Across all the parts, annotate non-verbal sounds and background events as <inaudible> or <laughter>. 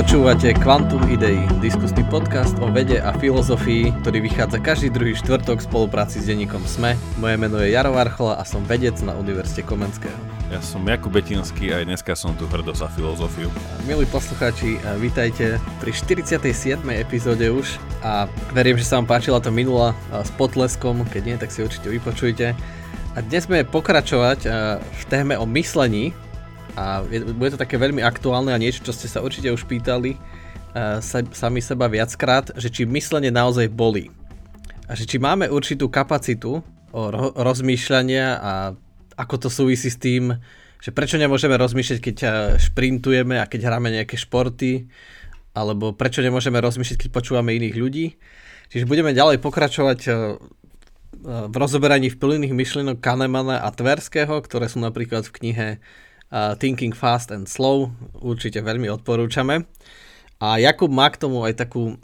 Počúvate Quantum Idei, diskusný podcast o vede a filozofii, ktorý vychádza každý druhý štvrtok v spolupráci s denníkom SME. Moje meno je Jaro Varchola a som vedec na Univerzite Komenského. Ja som Jakub Betinský a aj dneska som tu hrdo za filozofiu. Milí poslucháči, vítajte pri 47. epizóde už a verím, že sa vám páčila to minula s potleskom, keď nie, tak si určite vypočujte. A dnes budeme pokračovať v téme o myslení, a bude to také veľmi aktuálne a niečo, čo ste sa určite už pýtali uh, sa, sami seba viackrát, že či myslenie naozaj bolí. A že či máme určitú kapacitu o ro- rozmýšľania a ako to súvisí s tým, že prečo nemôžeme rozmýšľať, keď eh, šprintujeme a keď hráme nejaké športy, alebo prečo nemôžeme rozmýšľať, keď počúvame iných ľudí. Čiže budeme ďalej pokračovať eh, v rozoberaní vplyvných myšlienok Kahnemana a Tverského, ktoré sú napríklad v knihe Thinking Fast and Slow, určite veľmi odporúčame. A Jakub má k tomu aj takú,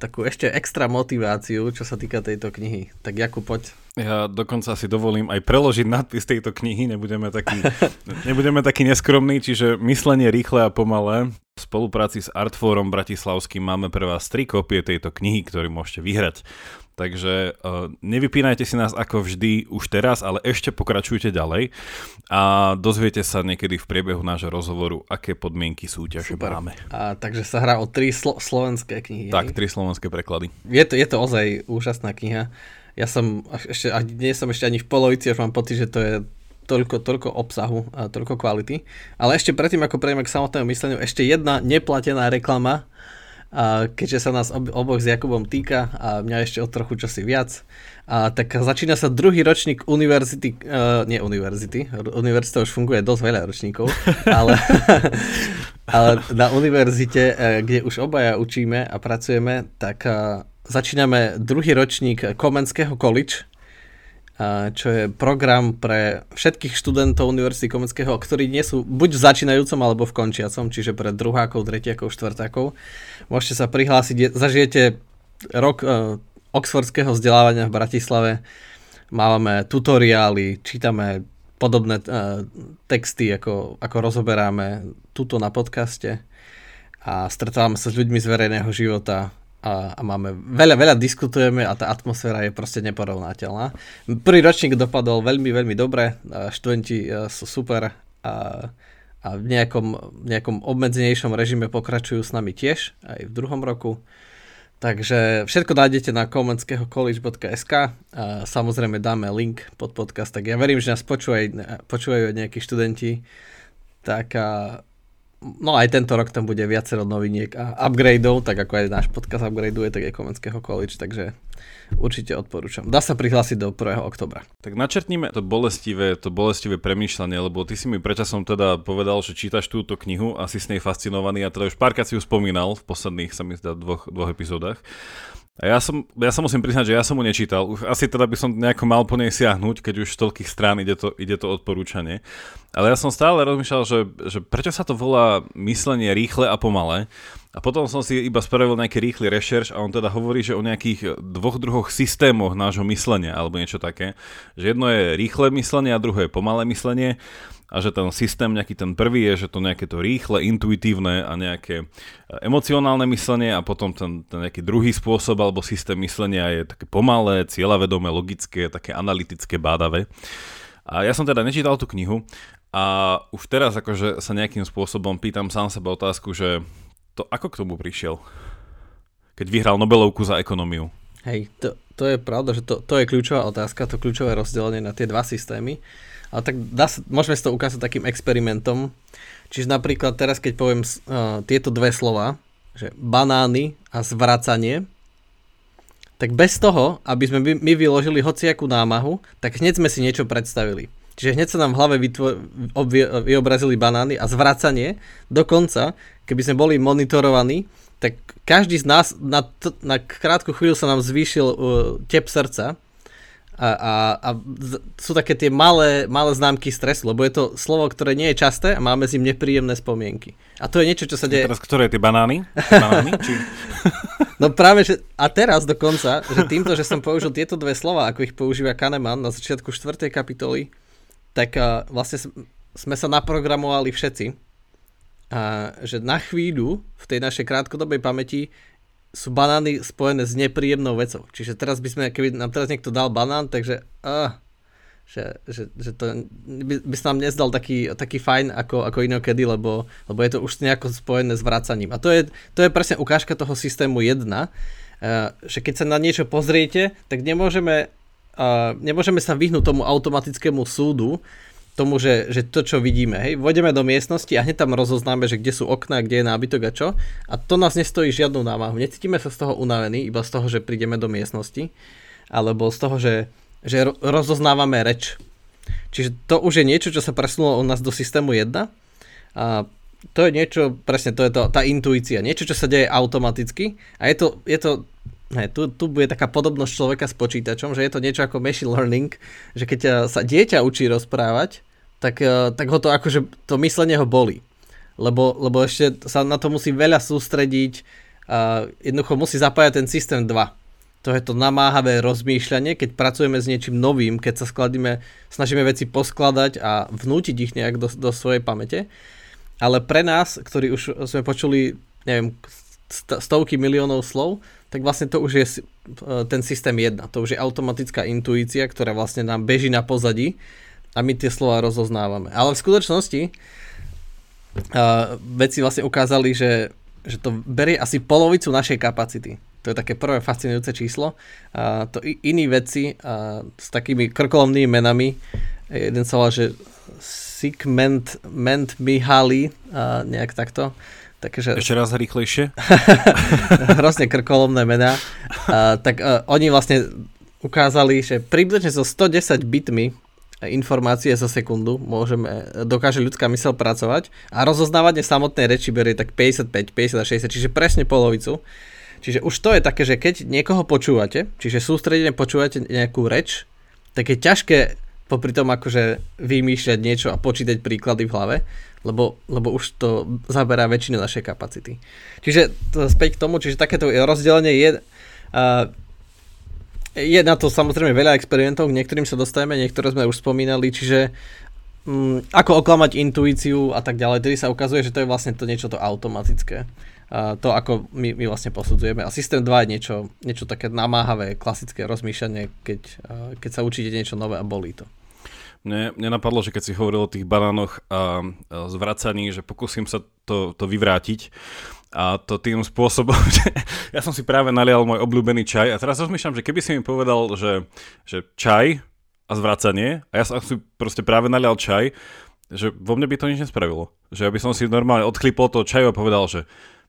takú ešte extra motiváciu, čo sa týka tejto knihy. Tak Jakub, poď. Ja dokonca si dovolím aj preložiť nadpis tejto knihy, nebudeme takí, nebudeme takí neskromní, čiže myslenie rýchle a pomalé. V spolupráci s Artforum Bratislavským máme pre vás tri kopie tejto knihy, ktoré môžete vyhrať. Takže uh, nevypínajte si nás ako vždy už teraz, ale ešte pokračujte ďalej a dozviete sa niekedy v priebehu nášho rozhovoru, aké podmienky súťaže Super. máme. A, takže sa hrá o tri slo- slovenské knihy. Tak, tri slovenské preklady. Je to, je to ozaj úžasná kniha. Ja som ešte, nie som ešte ani v polovici, už mám pocit, že to je toľko, toľko obsahu a toľko kvality. Ale ešte predtým, ako prejdeme k samotnému mysleniu, ešte jedna neplatená reklama a keďže sa nás ob, oboch s Jakubom týka a mňa ešte o trochu čosi viac, a tak začína sa druhý ročník univerzity, uh, nie univerzity, univerzita už funguje dosť veľa ročníkov, <laughs> ale, <laughs> ale na univerzite, uh, kde už obaja učíme a pracujeme, tak uh, začíname druhý ročník Komenského college, čo je program pre všetkých študentov Univerzity Komenského, ktorí nie sú buď v začínajúcom alebo v končiacom, čiže pre druhákov, tretiakov, štvrtákov. Môžete sa prihlásiť, zažijete rok uh, oxfordského vzdelávania v Bratislave. Máme tutoriály, čítame podobné uh, texty, ako, ako rozoberáme tuto na podcaste a stretávame sa s ľuďmi z verejného života, a, a máme, veľa, veľa diskutujeme a tá atmosféra je proste neporovnateľná. Prvý ročník dopadol veľmi, veľmi dobre, študenti e, sú super a, a v nejakom, nejakom obmedzenejšom režime pokračujú s nami tiež, aj v druhom roku. Takže všetko nájdete na komenského.college.sk a samozrejme dáme link pod podcast, tak ja verím, že nás počúvajú, počúvajú nejakí študenti, tak a no aj tento rok tam bude viacero noviniek a upgradeov, tak ako aj náš podcast upgradeuje, tak aj Komenského college, takže určite odporúčam. Dá sa prihlásiť do 1. oktobra. Tak načrtnime to bolestivé, to bolestivé premýšľanie, lebo ty si mi prečasom teda povedal, že čítaš túto knihu a si s nej fascinovaný a teda už párkrát si ju spomínal v posledných, sa mi zdá, dvoch, dvoch epizódach. A ja, som, ja sa musím priznať, že ja som mu nečítal. Už asi teda by som nejako mal po nej siahnuť, keď už z toľkých strán ide to, ide to odporúčanie. Ale ja som stále rozmýšľal, že, že prečo sa to volá myslenie rýchle a pomalé. A potom som si iba spravil nejaký rýchly rešerš a on teda hovorí, že o nejakých dvoch druhoch systémoch nášho myslenia alebo niečo také. Že jedno je rýchle myslenie a druhé je pomalé myslenie a že ten systém nejaký ten prvý je, že to nejaké to rýchle, intuitívne a nejaké e, emocionálne myslenie a potom ten, ten nejaký druhý spôsob alebo systém myslenia je také pomalé, cieľavedomé, logické, také analytické, bádavé. A ja som teda nečítal tú knihu a už teraz akože sa nejakým spôsobom pýtam sám seba otázku, že to ako k tomu prišiel? Keď vyhral Nobelovku za ekonómiu. Hej, to, to je pravda, že to, to je kľúčová otázka, to kľúčové rozdelenie na tie dva systémy. Ale tak dá sa, môžeme si to ukázať takým experimentom. Čiže napríklad teraz, keď poviem uh, tieto dve slova, že banány a zvracanie, tak bez toho, aby sme my vyložili hociakú námahu, tak hneď sme si niečo predstavili. Čiže hneď sa nám v hlave vytvo- obvie- vyobrazili banány a zvracanie, dokonca, keby sme boli monitorovaní, tak každý z nás na, t- na krátku chvíľu sa nám zvýšil uh, tep srdca, a, a, a sú také tie malé, malé známky stresu, lebo je to slovo, ktoré nie je časté a máme s ním nepríjemné spomienky. A to je niečo, čo sa deje... Teraz ktoré tie banány? banány či... <laughs> no práve, že... A teraz dokonca, že týmto, že som použil tieto dve slova, ako ich používa Kahneman na začiatku 4. kapitoly, tak uh, vlastne sme sa naprogramovali všetci, a, že na chvíľu v tej našej krátkodobej pamäti sú banány spojené s nepríjemnou vecou. Čiže teraz by sme, keby nám teraz niekto dal banán, takže uh, že, že, že to by, by sa nám nezdal taký, taký fajn ako, ako inokedy, lebo, lebo je to už nejako spojené s vracaním. A to je, to je presne ukážka toho systému 1, uh, že keď sa na niečo pozriete, tak nemôžeme, uh, nemôžeme sa vyhnúť tomu automatickému súdu, tomu, že, že to, čo vidíme, hej, vojdeme do miestnosti a hneď tam rozoznáme, že kde sú okná, kde je nábytok a čo. A to nás nestojí žiadnu námahu. Necítime sa z toho unavení, iba z toho, že prídeme do miestnosti, alebo z toho, že, že rozoznávame reč. Čiže to už je niečo, čo sa presunulo u nás do systému 1. A to je niečo, presne to je to, tá intuícia, niečo, čo sa deje automaticky a je to, je to Ne, tu, tu bude taká podobnosť človeka s počítačom, že je to niečo ako machine learning, že keď sa dieťa učí rozprávať, tak, eh, tak ho to akože, to myslenie ho boli. Lebo, lebo ešte sa na to musí veľa sústrediť a jednoducho musí zapájať ten systém 2. To je to namáhavé rozmýšľanie, keď pracujeme s niečím novým, keď sa skladíme, snažíme veci poskladať a vnútiť ich nejak do, do svojej pamäte. Ale pre nás, ktorí už sme počuli, neviem, stovky miliónov slov, tak vlastne to už je eh, ten systém 1. To už je automatická intuícia, ktorá vlastne nám beží na pozadí a my tie slova rozoznávame. Ale v skutočnosti uh, veci vlastne ukázali, že, že to berie asi polovicu našej kapacity. To je také prvé fascinujúce číslo. Uh, to i, iní veci uh, s takými krkolomnými menami, jeden sa volá, že Sigment Ment Mihaly, uh, nejak takto. Takže, Ešte raz rýchlejšie. <laughs> hrozne krkolomné mená. Uh, tak uh, oni vlastne ukázali, že približne so 110 bitmi informácie za sekundu môžeme, dokáže ľudská mysel pracovať a rozoznávanie samotnej reči berie tak 55, 50 a 60, čiže presne polovicu. Čiže už to je také, že keď niekoho počúvate, čiže sústredene počúvate nejakú reč, tak je ťažké popri tom akože vymýšľať niečo a počítať príklady v hlave, lebo, lebo už to zaberá väčšinu našej kapacity. Čiže to späť k tomu, čiže takéto rozdelenie je uh, je na to samozrejme veľa experimentov, k niektorým sa dostajeme, niektoré sme už spomínali, čiže mm, ako oklamať intuíciu a tak ďalej, tedy sa ukazuje, že to je vlastne to niečo to automatické. A to, ako my, my vlastne posudzujeme. A systém 2 je niečo, niečo také namáhavé, klasické rozmýšľanie, keď, keď sa učíte niečo nové a bolí to. Mne, mne napadlo, že keď si hovoril o tých banánoch a, a zvracaní, že pokúsim sa to, to vyvrátiť. A to tým spôsobom, <laughs> že ja som si práve nalial môj obľúbený čaj a teraz rozmýšľam, že keby si mi povedal, že, že čaj a zvracanie a ja som si proste práve nalial čaj, že vo mne by to nič nespravilo. Že ja by som si normálne odklipol toho čaju a povedal, že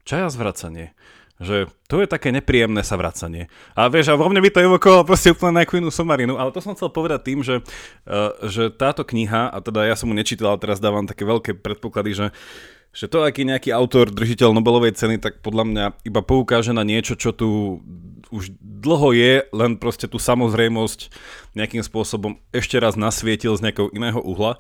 čaj a zvracanie. Že to je také nepríjemné sa vracanie. A vieš, a vo mne by to evokovalo proste úplne nejakú inú somarinu, ale to som chcel povedať tým, že, uh, že táto kniha, a teda ja som mu nečítal, teraz dávam také veľké predpoklady, že že to, aký nejaký autor, držiteľ Nobelovej ceny, tak podľa mňa iba poukáže na niečo, čo tu už dlho je, len proste tú samozrejmosť nejakým spôsobom ešte raz nasvietil z nejakého iného uhla.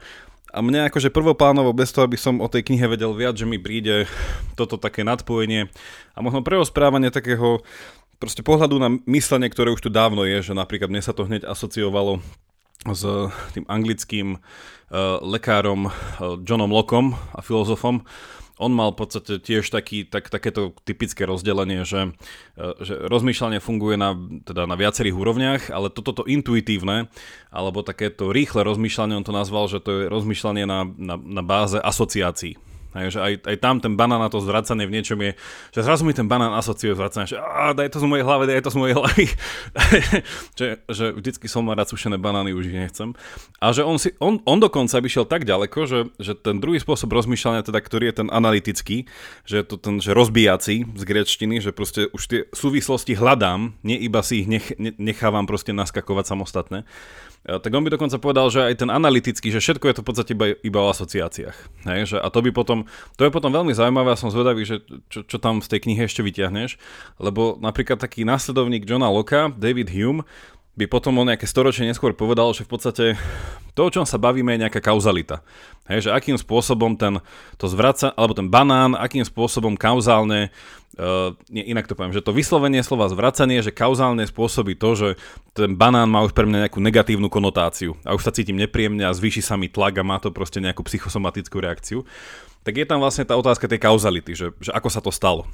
A mňa akože prvoplánovo, bez toho, aby som o tej knihe vedel viac, že mi príde toto také nadpojenie a možno preosprávanie takého proste pohľadu na myslenie, ktoré už tu dávno je, že napríklad mne sa to hneď asociovalo s tým anglickým uh, lekárom uh, Johnom Lockom a filozofom. On mal v podstate tiež taký, tak, takéto typické rozdelenie, že, uh, že rozmýšľanie funguje na, teda na viacerých úrovniach, ale toto to intuitívne, alebo takéto rýchle rozmýšľanie, on to nazval, že to je rozmýšľanie na, na, na báze asociácií. Hej, že aj, aj tam ten banán na to zvracanie v niečom je, že zrazu mi ten banán asociuje zvracanie, že á, daj to z mojej hlavy, daj to z mojej hlavy. <laughs> že, že vždycky som mal rád sušené banány, už ich nechcem. A že on, si, on, on dokonca by šiel tak ďaleko, že, že ten druhý spôsob rozmýšľania, teda, ktorý je ten analytický, že je to ten že rozbíjací z grečtiny, že proste už tie súvislosti hľadám, nie iba si ich nech, nechávam proste naskakovať samostatne tak on by dokonca povedal, že aj ten analytický, že všetko je to v podstate iba, iba o asociáciách. Hej, že, a to by potom, to je potom veľmi zaujímavé a som zvedavý, že čo, čo tam z tej knihy ešte vyťahneš, lebo napríklad taký následovník Johna Locke, David Hume, by potom o nejaké storočie neskôr povedal, že v podstate to, o čom sa bavíme, je nejaká kauzalita. Hej, že akým spôsobom ten, to zvraca, alebo ten banán, akým spôsobom kauzálne, uh, nie, inak to poviem, že to vyslovenie slova zvracanie, že kauzálne spôsobí to, že ten banán má už pre mňa nejakú negatívnu konotáciu a už sa cítim nepríjemne a zvýši sa mi tlak a má to proste nejakú psychosomatickú reakciu. Tak je tam vlastne tá otázka tej kauzality, že, že ako sa to stalo.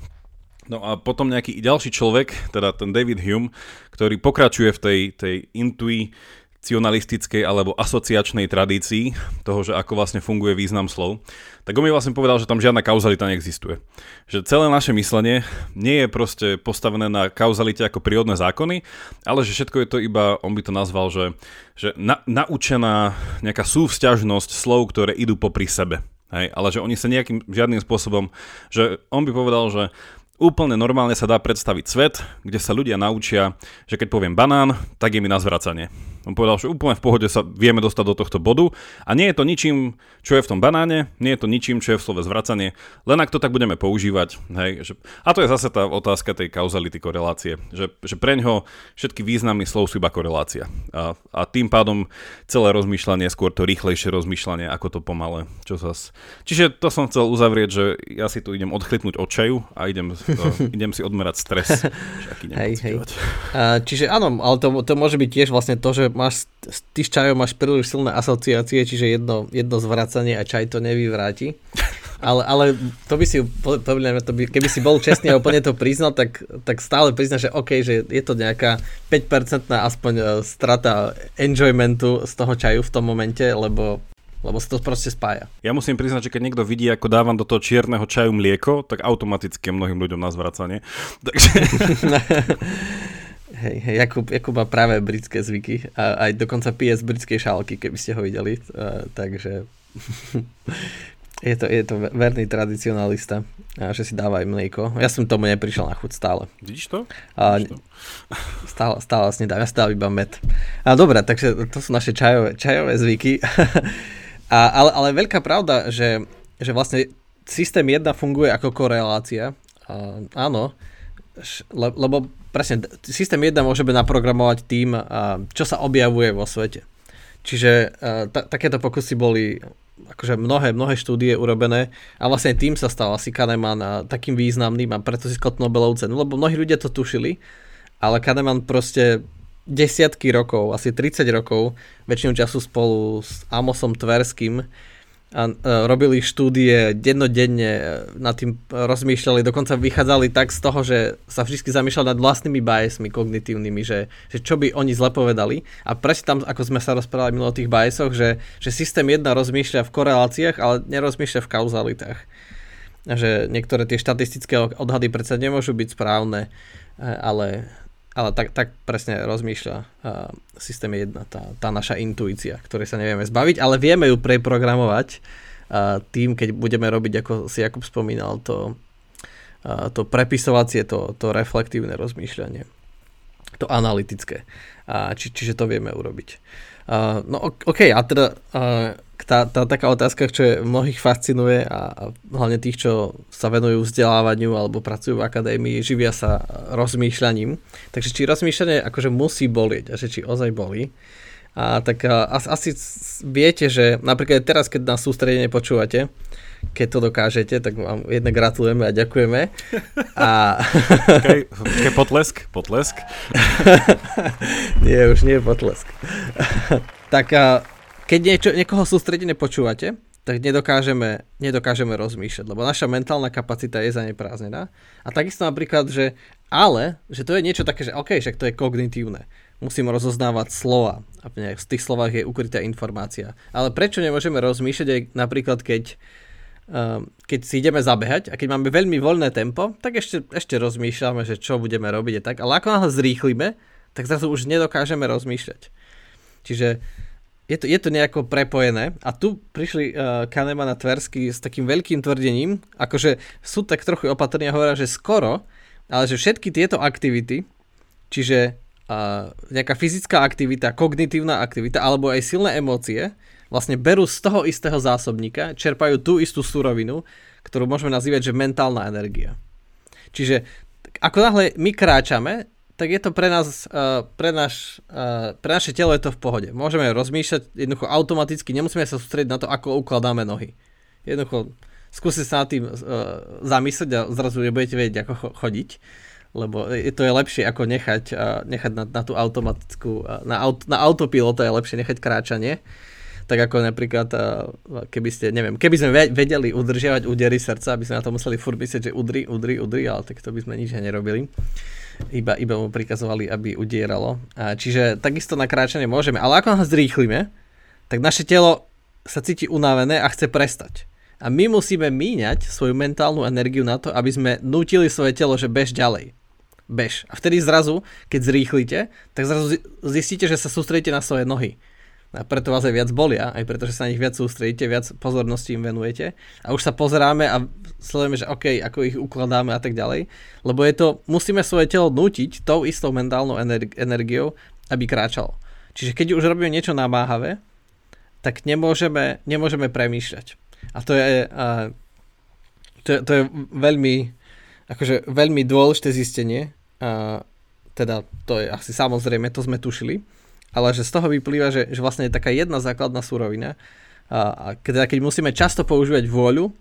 No a potom nejaký ďalší človek, teda ten David Hume, ktorý pokračuje v tej, tej intuicionalistickej alebo asociačnej tradícii toho, že ako vlastne funguje význam slov, tak on mi vlastne povedal, že tam žiadna kauzalita neexistuje. Že celé naše myslenie nie je proste postavené na kauzalite ako prírodné zákony, ale že všetko je to iba, on by to nazval, že, že na, naučená nejaká súvzťažnosť slov, ktoré idú popri sebe. Hej, ale že oni sa nejakým žiadnym spôsobom, že on by povedal, že Úplne normálne sa dá predstaviť svet, kde sa ľudia naučia, že keď poviem banán, tak je mi na zvracanie. On povedal, že úplne v pohode sa vieme dostať do tohto bodu a nie je to ničím, čo je v tom banáne, nie je to ničím, čo je v slove zvracanie, len ak to tak budeme používať. Hej, že, a to je zase tá otázka tej kauzality korelácie, že, že preňho všetky významy slov sú iba korelácia. A, a tým pádom celé rozmýšľanie, skôr to rýchlejšie rozmýšľanie, ako to pomalé. Čo zas... Čiže to som chcel uzavrieť, že ja si tu idem odchlipnúť od čaju a idem, idem si odmerať stres. hej, hej. Uh, čiže áno, ale to, to môže byť tiež vlastne to, že máš, ty s čajom máš príliš silné asociácie, čiže jedno, jedno zvracanie a čaj to nevyvráti. Ale, ale to by si, podľa to by, keby si bol čestný a úplne to priznal, tak, tak stále prizna, že OK, že je to nejaká 5% aspoň e, strata enjoymentu z toho čaju v tom momente, lebo lebo sa to proste spája. Ja musím priznať, že keď niekto vidí, ako dávam do toho čierneho čaju mlieko, tak automaticky mnohým ľuďom na zvracanie. <laughs> Takže... <laughs> Hej, hej, Jakub, Jakub má práve britské zvyky a aj dokonca pije z britskej šálky, keby ste ho videli. Uh, takže <laughs> je to, je to verný tradicionalista, a že si dáva aj mlieko. Ja som tomu neprišiel na chuť stále. Vidíš to? A, Vidíš to? Stále, stále vlastne dám, ja stále iba med. A dobre, takže to sú naše čajové, čajové zvyky. A, ale, ale veľká pravda, že, že vlastne systém 1 funguje ako korelácia. A, áno, le, lebo presne, systém 1 môžeme naprogramovať tým, čo sa objavuje vo svete. Čiže ta, takéto pokusy boli akože mnohé, mnohé štúdie urobené a vlastne tým sa stal asi Kahneman takým významným a preto si Scott Nobelovú cenu, lebo mnohí ľudia to tušili, ale Kahneman proste desiatky rokov, asi 30 rokov, väčšinu času spolu s Amosom Tverským a e, robili štúdie dennodenne, e, nad tým rozmýšľali, dokonca vychádzali tak z toho, že sa vždy zamýšľali nad vlastnými biasmi kognitívnymi, že, že čo by oni zle povedali. A presne tam, ako sme sa rozprávali o tých biasoch, že, že systém 1 rozmýšľa v koreláciách, ale nerozmýšľa v kauzalitách. Že niektoré tie štatistické odhady predsa nemôžu byť správne, e, ale ale tak, tak presne rozmýšľa uh, systém 1, tá, tá naša intuícia, ktorej sa nevieme zbaviť, ale vieme ju preprogramovať uh, tým, keď budeme robiť, ako si Jakub spomínal, to, uh, to prepisovacie, to, to reflektívne rozmýšľanie, to analytické. Uh, či, čiže to vieme urobiť. Uh, no OK, a teda uh, tá, tá taká otázka, čo mnohých fascinuje a, a hlavne tých, čo sa venujú vzdelávaniu alebo pracujú v akadémii, živia sa rozmýšľaním. Takže či rozmýšľanie akože musí bolieť a že či ozaj bolí. A tak a, asi viete, že napríklad teraz, keď nás sústredenie počúvate, keď to dokážete, tak vám jedne gratulujeme a ďakujeme. A... Okay, okay, potlesk, potlesk. <laughs> nie, už nie je potlesk. tak a keď niečo, niekoho sústredene počúvate, tak nedokážeme, nedokážeme rozmýšľať, lebo naša mentálna kapacita je zaneprázdnená. A takisto napríklad, že ale, že to je niečo také, že OK, však to je kognitívne. Musím rozoznávať slova a v tých slovách je ukrytá informácia. Ale prečo nemôžeme rozmýšľať aj napríklad, keď, uh, keď si ideme zabehať a keď máme veľmi voľné tempo, tak ešte, ešte rozmýšľame, že čo budeme robiť a tak. Ale ako náhle zrýchlime, tak zase už nedokážeme rozmýšľať. Čiže je to, je to nejako prepojené a tu prišli uh, Kahneman a Tversky s takým veľkým tvrdením, akože sú tak trochu opatrní a hovoria, že skoro, ale že všetky tieto aktivity, čiže uh, nejaká fyzická aktivita, kognitívna aktivita alebo aj silné emócie, vlastne berú z toho istého zásobníka, čerpajú tú istú surovinu, ktorú môžeme nazývať, že mentálna energia. Čiže ako náhle my kráčame, tak je to pre nás, uh, pre, naš, uh, pre naše telo je to v pohode. Môžeme rozmýšľať jednoducho automaticky, nemusíme sa sústrediť na to, ako ukladáme nohy. Jednoducho skúste sa nad tým uh, zamyslieť a zrazu nebudete vedieť, ako chodiť lebo to je lepšie ako nechať, uh, nechať na, na tú automatickú, uh, na, aut, na autopilota je lepšie nechať kráčanie tak ako napríklad, keby ste, neviem, keby sme vedeli udržiavať údery srdca, aby sme na to museli furt myslieť, že udri, udri, udri, ale tak to by sme nič nerobili. Iba, iba mu prikazovali, aby udieralo. A čiže takisto na kráčanie môžeme, ale ako ho zrýchlime, tak naše telo sa cíti unavené a chce prestať. A my musíme míňať svoju mentálnu energiu na to, aby sme nutili svoje telo, že bež ďalej. Bež. A vtedy zrazu, keď zrýchlite, tak zrazu zistíte, že sa sústredíte na svoje nohy a preto vás aj viac bolia, aj preto, že sa na nich viac sústredíte, viac pozornosti im venujete a už sa pozeráme a sledujeme, že OK, ako ich ukladáme a tak ďalej, lebo je to, musíme svoje telo nutiť tou istou mentálnou energi- energiou, aby kráčalo. Čiže keď už robíme niečo namáhavé, tak nemôžeme, nemôžeme premýšľať. A to je, uh, to, to je veľmi, akože veľmi dôležité zistenie, uh, teda to je asi samozrejme, to sme tušili, ale že z toho vyplýva, že, že vlastne je taká jedna základná surovina a, a keď, keď musíme často používať vôľu,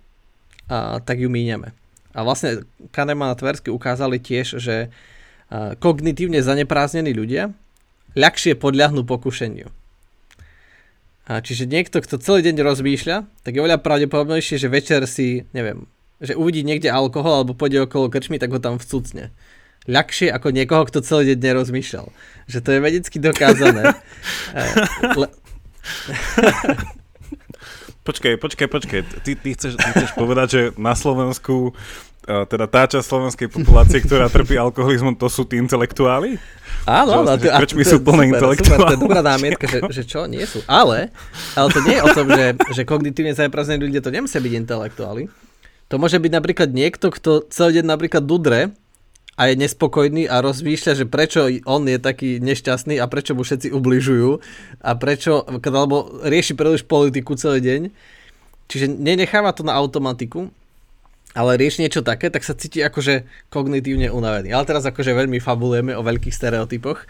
a, tak ju míňame. A vlastne Kahneman a Tversky ukázali tiež, že a, kognitívne zanepráznení ľudia ľahšie podľahnú pokušeniu. A čiže niekto, kto celý deň rozmýšľa, tak je oveľa pravdepodobnejšie, že večer si, neviem, že uvidí niekde alkohol alebo pôjde okolo krčmy, tak ho tam vcucne ľahšie ako niekoho, kto celý deň nerozmýšľal. Že to je vedecky dokázané. <laughs> Eh, le... <laughs> počkaj, počkaj, počkaj. Ty, ty, chceš, ty chceš povedať, že na Slovensku eh, teda tá časť slovenskej populácie, ktorá trpí alkoholizmom, to sú tí intelektuáli? Áno, áno. Prečo mi sú plné intelektuáli? To je dobrá námietka, že, že čo, nie sú. Ale, ale to nie je o tom, že, že kognitívne zaneprázdnení ľudia to nemusia byť intelektuáli. To môže byť napríklad niekto, kto celý deň napríklad dudre a je nespokojný a rozmýšľa, že prečo on je taký nešťastný a prečo mu všetci ubližujú a prečo, alebo rieši príliš politiku celý deň. Čiže nenecháva to na automatiku, ale rieši niečo také, tak sa cíti akože kognitívne unavený. Ale teraz akože veľmi fabulujeme o veľkých stereotypoch.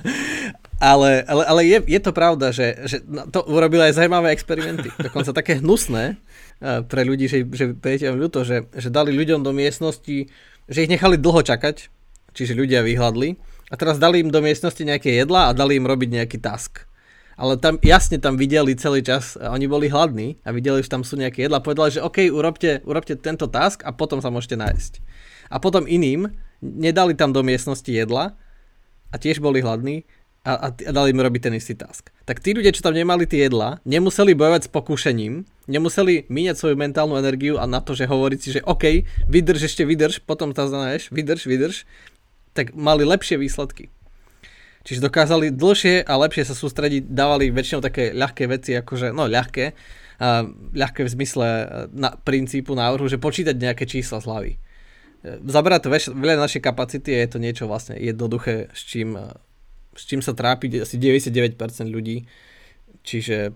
<laughs> ale ale, ale je, je to pravda, že, že to urobili aj zaujímavé experimenty. Dokonca také hnusné eh, pre ľudí, že, že že, že dali ľuďom do miestnosti že ich nechali dlho čakať, čiže ľudia vyhľadli a teraz dali im do miestnosti nejaké jedla a dali im robiť nejaký task. Ale tam jasne tam videli celý čas, oni boli hladní a videli, že tam sú nejaké jedla povedali, že OK, urobte, urobte tento task a potom sa môžete nájsť. A potom iným nedali tam do miestnosti jedla a tiež boli hladní a, a, a dali im robiť ten istý task. Tak tí ľudia, čo tam nemali tie jedla, nemuseli bojovať s pokušením, nemuseli míňať svoju mentálnu energiu a na to, že hovoriť si, že OK, vydrž ešte vydrž, potom to znamenáš, vydrž, vydrž, tak mali lepšie výsledky. Čiže dokázali dlhšie a lepšie sa sústrediť, dávali väčšinou také ľahké veci, akože, no ľahké, a ľahké v zmysle e, na princípu návrhu, že počítať nejaké čísla z hlavy. E, zaberá to veľa našej kapacity a je to niečo vlastne jednoduché, s čím, e, s čím sa trápi asi 99% ľudí. Čiže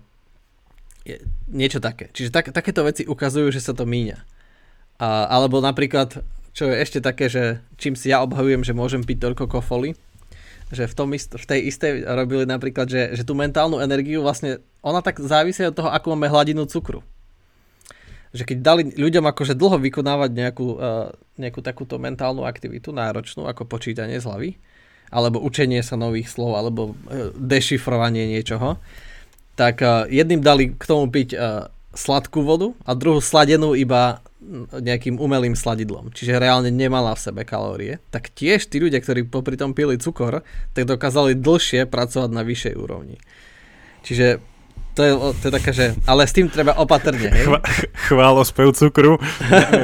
je niečo také. Čiže tak, takéto veci ukazujú, že sa to míňa. A, alebo napríklad, čo je ešte také, že čím si ja obhajujem, že môžem piť toľko kofoly, že v, tom ist, v tej istej robili napríklad, že, že tú mentálnu energiu vlastne, ona tak závisí od toho, ako máme hladinu cukru. Že keď dali ľuďom akože dlho vykonávať nejakú, uh, nejakú takúto mentálnu aktivitu náročnú, ako počítanie z hlavy, alebo učenie sa nových slov, alebo uh, dešifrovanie niečoho, tak uh, jedným dali k tomu piť uh, sladkú vodu a druhú sladenú iba nejakým umelým sladidlom, čiže reálne nemala v sebe kalórie, tak tiež tí ľudia, ktorí popri tom pili cukor, tak dokázali dlhšie pracovať na vyššej úrovni. Čiže to je, to je také, že... Ale s tým treba opatrne, hej? Chva, chválo spev cukru.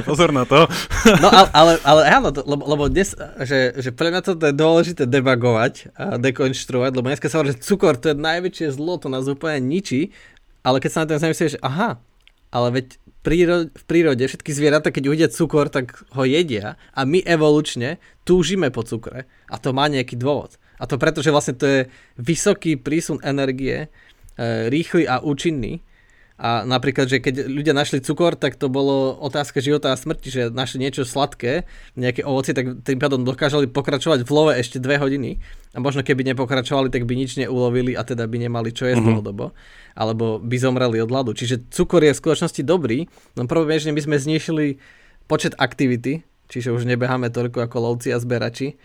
pozor na to. no ale, ale, ale áno, lebo, lebo dnes, že, že pre mňa to je dôležité debagovať a dekonštruovať, lebo dneska sa hovorí, že cukor to je najväčšie zlo, to nás úplne ničí, ale keď sa na to zamyslíš, že aha, ale veď prírode, v prírode všetky zvieratá, keď uvidia cukor, tak ho jedia a my evolučne túžime po cukre a to má nejaký dôvod. A to preto, že vlastne to je vysoký prísun energie, rýchly a účinný A napríklad, že keď ľudia našli cukor, tak to bolo otázka života a smrti, že našli niečo sladké, nejaké ovoci, tak tým pádom dokážali pokračovať v love ešte dve hodiny. A možno keby nepokračovali, tak by nič neulovili a teda by nemali čo jesť mm-hmm. dlhodobo. Alebo by zomreli od hladu. Čiže cukor je v skutočnosti dobrý, no problém je, že my sme znišili počet aktivity, čiže už nebeháme toľko ako lovci a zberači.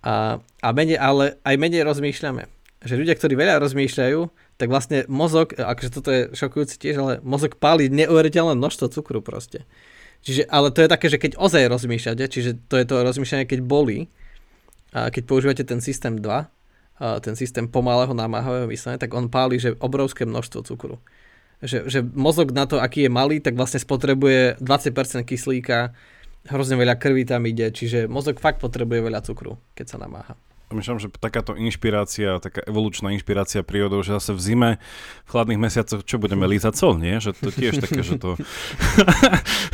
A, a menej, ale aj menej rozmýšľame. Že ľudia, ktorí veľa rozmýšľajú, tak vlastne mozog, akože toto je šokujúci tiež, ale mozog páli neuveriteľné množstvo cukru proste. Čiže, ale to je také, že keď ozaj rozmýšľate, čiže to je to rozmýšľanie, keď bolí, a keď používate ten systém 2, a ten systém pomalého námahového myslenia, tak on páli, že obrovské množstvo cukru. Že, že mozog na to, aký je malý, tak vlastne spotrebuje 20% kyslíka, hrozne veľa krvi tam ide, čiže mozog fakt potrebuje veľa cukru, keď sa namáha. Myslím, že takáto inšpirácia, taká evolučná inšpirácia prírodou, že zase v zime, v chladných mesiacoch, čo budeme lízať sol, nie? Že to tiež také, že to...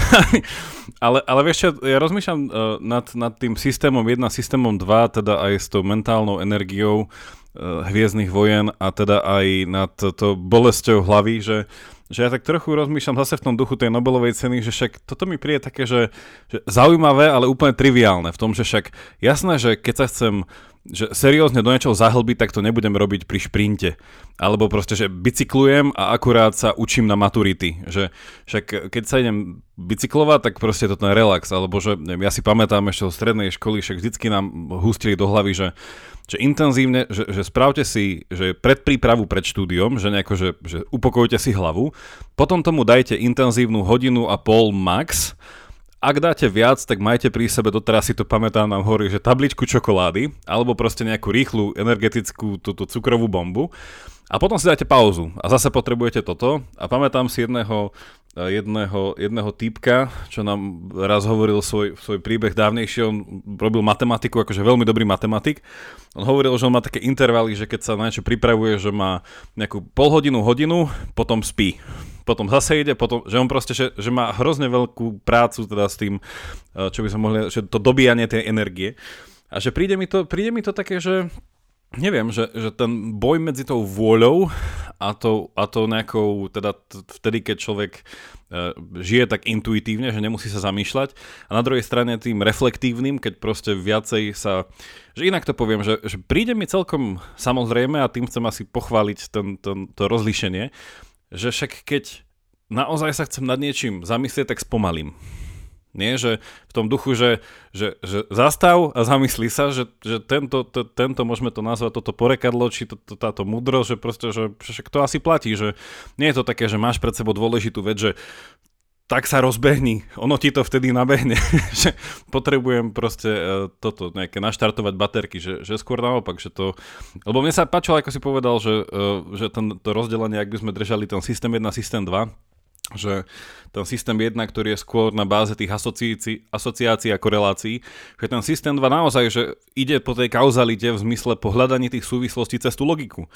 <laughs> ale, ale vieš čo, ja rozmýšľam uh, nad, nad tým systémom 1, systémom 2, teda aj s tou mentálnou energiou uh, hviezdnych vojen a teda aj nad to bolesťou hlavy, že že ja tak trochu rozmýšľam zase v tom duchu tej Nobelovej ceny, že však toto mi príde také, že, že zaujímavé, ale úplne triviálne v tom, že však jasné, že keď sa chcem že seriózne do niečoho zahlbiť, tak to nebudem robiť pri šprinte. Alebo proste, že bicyklujem a akurát sa učím na maturity. Že však keď sa idem bicyklovať, tak proste je to ten relax. Alebo že ja si pamätám ešte zo strednej školy, však vždycky nám hustili do hlavy, že, že intenzívne, že, že spravte si že predprípravu pred štúdiom, že nejako, že, že upokojte si hlavu, potom tomu dajte intenzívnu hodinu a pol max, ak dáte viac, tak majte pri sebe, doteraz si to pamätám, nám hovorí, že tabličku čokolády, alebo proste nejakú rýchlu energetickú túto cukrovú bombu. A potom si dáte pauzu a zase potrebujete toto. A pamätám si jedného, jedného, jedného týpka, čo nám raz hovoril svoj, svoj príbeh dávnejšie, on robil matematiku, akože veľmi dobrý matematik. On hovoril, že on má také intervaly, že keď sa na niečo pripravuje, že má nejakú pol hodinu, hodinu, potom spí potom zase ide, potom, že on proste, že, že má hrozne veľkú prácu teda s tým, eh, čo by som mohli, že to dobíjanie tej energie. A že príde mi to, príde mi to také, že neviem, že, že ten boj medzi tou vôľou a tou, a tou nejakou, teda vtedy, keď človek e, žije tak intuitívne, že nemusí sa zamýšľať a na druhej strane tým reflektívnym, keď proste viacej sa, že inak to poviem, že, že príde mi celkom samozrejme a tým chcem asi pochváliť ten, ten, to rozlíšenie, že však keď naozaj sa chcem nad niečím zamyslieť, tak spomalím. Nie, že v tom duchu, že, že, že zastav a zamyslí sa, že, že tento, to, tento, môžeme to nazvať, toto porekadlo, či to, to, táto múdrosť, že proste, že však to asi platí, že nie je to také, že máš pred sebou dôležitú vec, že tak sa rozbehni, ono ti to vtedy nabehne, <laughs> že potrebujem proste uh, toto, nejaké naštartovať baterky, že, že skôr naopak, že to, lebo mne sa páčilo, ako si povedal, že, uh, že ten, to rozdelenie, ak by sme držali ten systém 1, systém 2, že ten systém 1, ktorý je skôr na báze tých asociácií, asociácií a korelácií, že ten systém 2 naozaj, že ide po tej kauzalite v zmysle pohľadaní tých súvislostí cez tú logiku.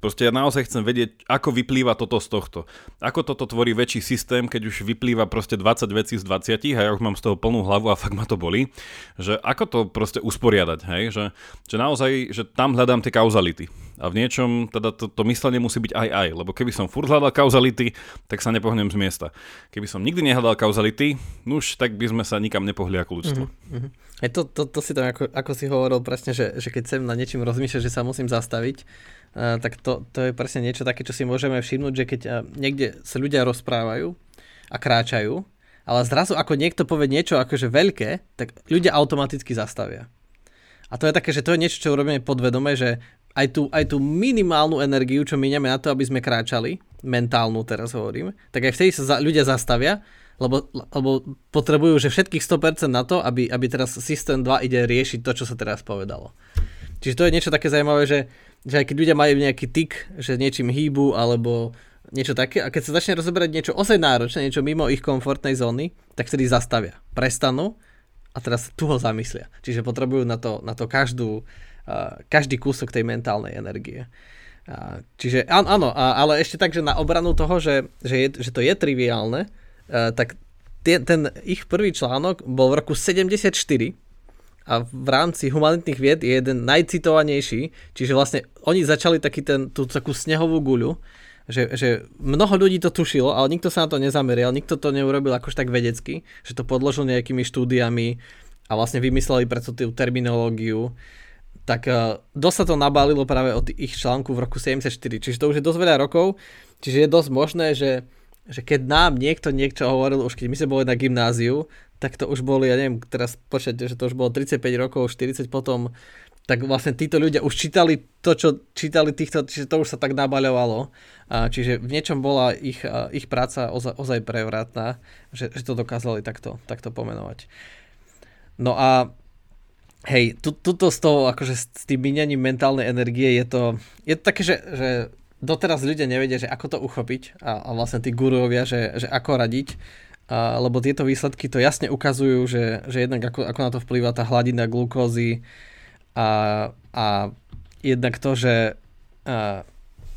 Proste ja naozaj chcem vedieť, ako vyplýva toto z tohto. Ako toto tvorí väčší systém, keď už vyplýva proste 20 vecí z 20 a ja už mám z toho plnú hlavu a fakt ma to boli. Že ako to proste usporiadať, hej? Že, že naozaj, že tam hľadám tie kauzality. A v niečom teda to, to myslenie musí byť aj aj, lebo keby som furt hľadal kauzality, tak sa nepohnem z miesta. Keby som nikdy nehľadal kauzality, nuž, tak by sme sa nikam nepohli ako ľudstvo. Mm-hmm. To, to, to si tam, ako, ako si hovoril presne, že, že keď sem na niečím rozmýšľať, že sa musím zastaviť, uh, tak to, to je presne niečo také, čo si môžeme všimnúť, že keď uh, niekde sa ľudia rozprávajú a kráčajú, ale zrazu ako niekto povie niečo akože veľké, tak ľudia automaticky zastavia. A to je také, že to je niečo, čo robíme podvedome, že aj tú, aj tú minimálnu energiu, čo miniame na to, aby sme kráčali, mentálnu teraz hovorím, tak aj vtedy sa za, ľudia zastavia, lebo, lebo potrebujú že všetkých 100% na to, aby, aby teraz systém 2 ide riešiť to, čo sa teraz povedalo. Čiže to je niečo také zaujímavé, že, že aj keď ľudia majú nejaký tik, že niečím hýbu alebo niečo také, a keď sa začne rozoberať niečo osej náročné, niečo mimo ich komfortnej zóny, tak vtedy zastavia. Prestanú a teraz tu ho zamyslia. Čiže potrebujú na to, na to každú, každý kúsok tej mentálnej energie. Čiže áno, ale ešte tak, že na obranu toho, že, že, je, že to je triviálne, tak ten, ten ich prvý článok bol v roku 74 a v rámci humanitných vied je jeden najcitovanejší, čiže vlastne oni začali taký ten, tú takú snehovú guľu že, že mnoho ľudí to tušilo, ale nikto sa na to nezamerial, nikto to neurobil akož tak vedecky, že to podložil nejakými štúdiami a vlastne vymysleli preto tú terminológiu tak uh, dosť sa to nabalilo práve od ich článku v roku 74, čiže to už je dosť veľa rokov, čiže je dosť možné, že, že keď nám niekto niečo hovoril, už keď my sme boli na gymnáziu, tak to už boli, ja neviem, teraz počujete, že to už bolo 35 rokov, 40 potom, tak vlastne títo ľudia už čítali to, čo čítali týchto, čiže to už sa tak nabaľovalo. Čiže v niečom bola ich, ich práca ozaj, ozaj prevratná, že, že to dokázali takto, takto pomenovať. No a hej, tu, tuto s tou, akože s tým míňaním mentálnej energie je to, je to také, že, že doteraz ľudia nevedia, že ako to uchopiť a, a vlastne tí guruovia, že, že ako radiť, a, lebo tieto výsledky to jasne ukazujú, že, že jednak ako, ako na to vplýva tá hladina glukózy a, a jednak to, že, a,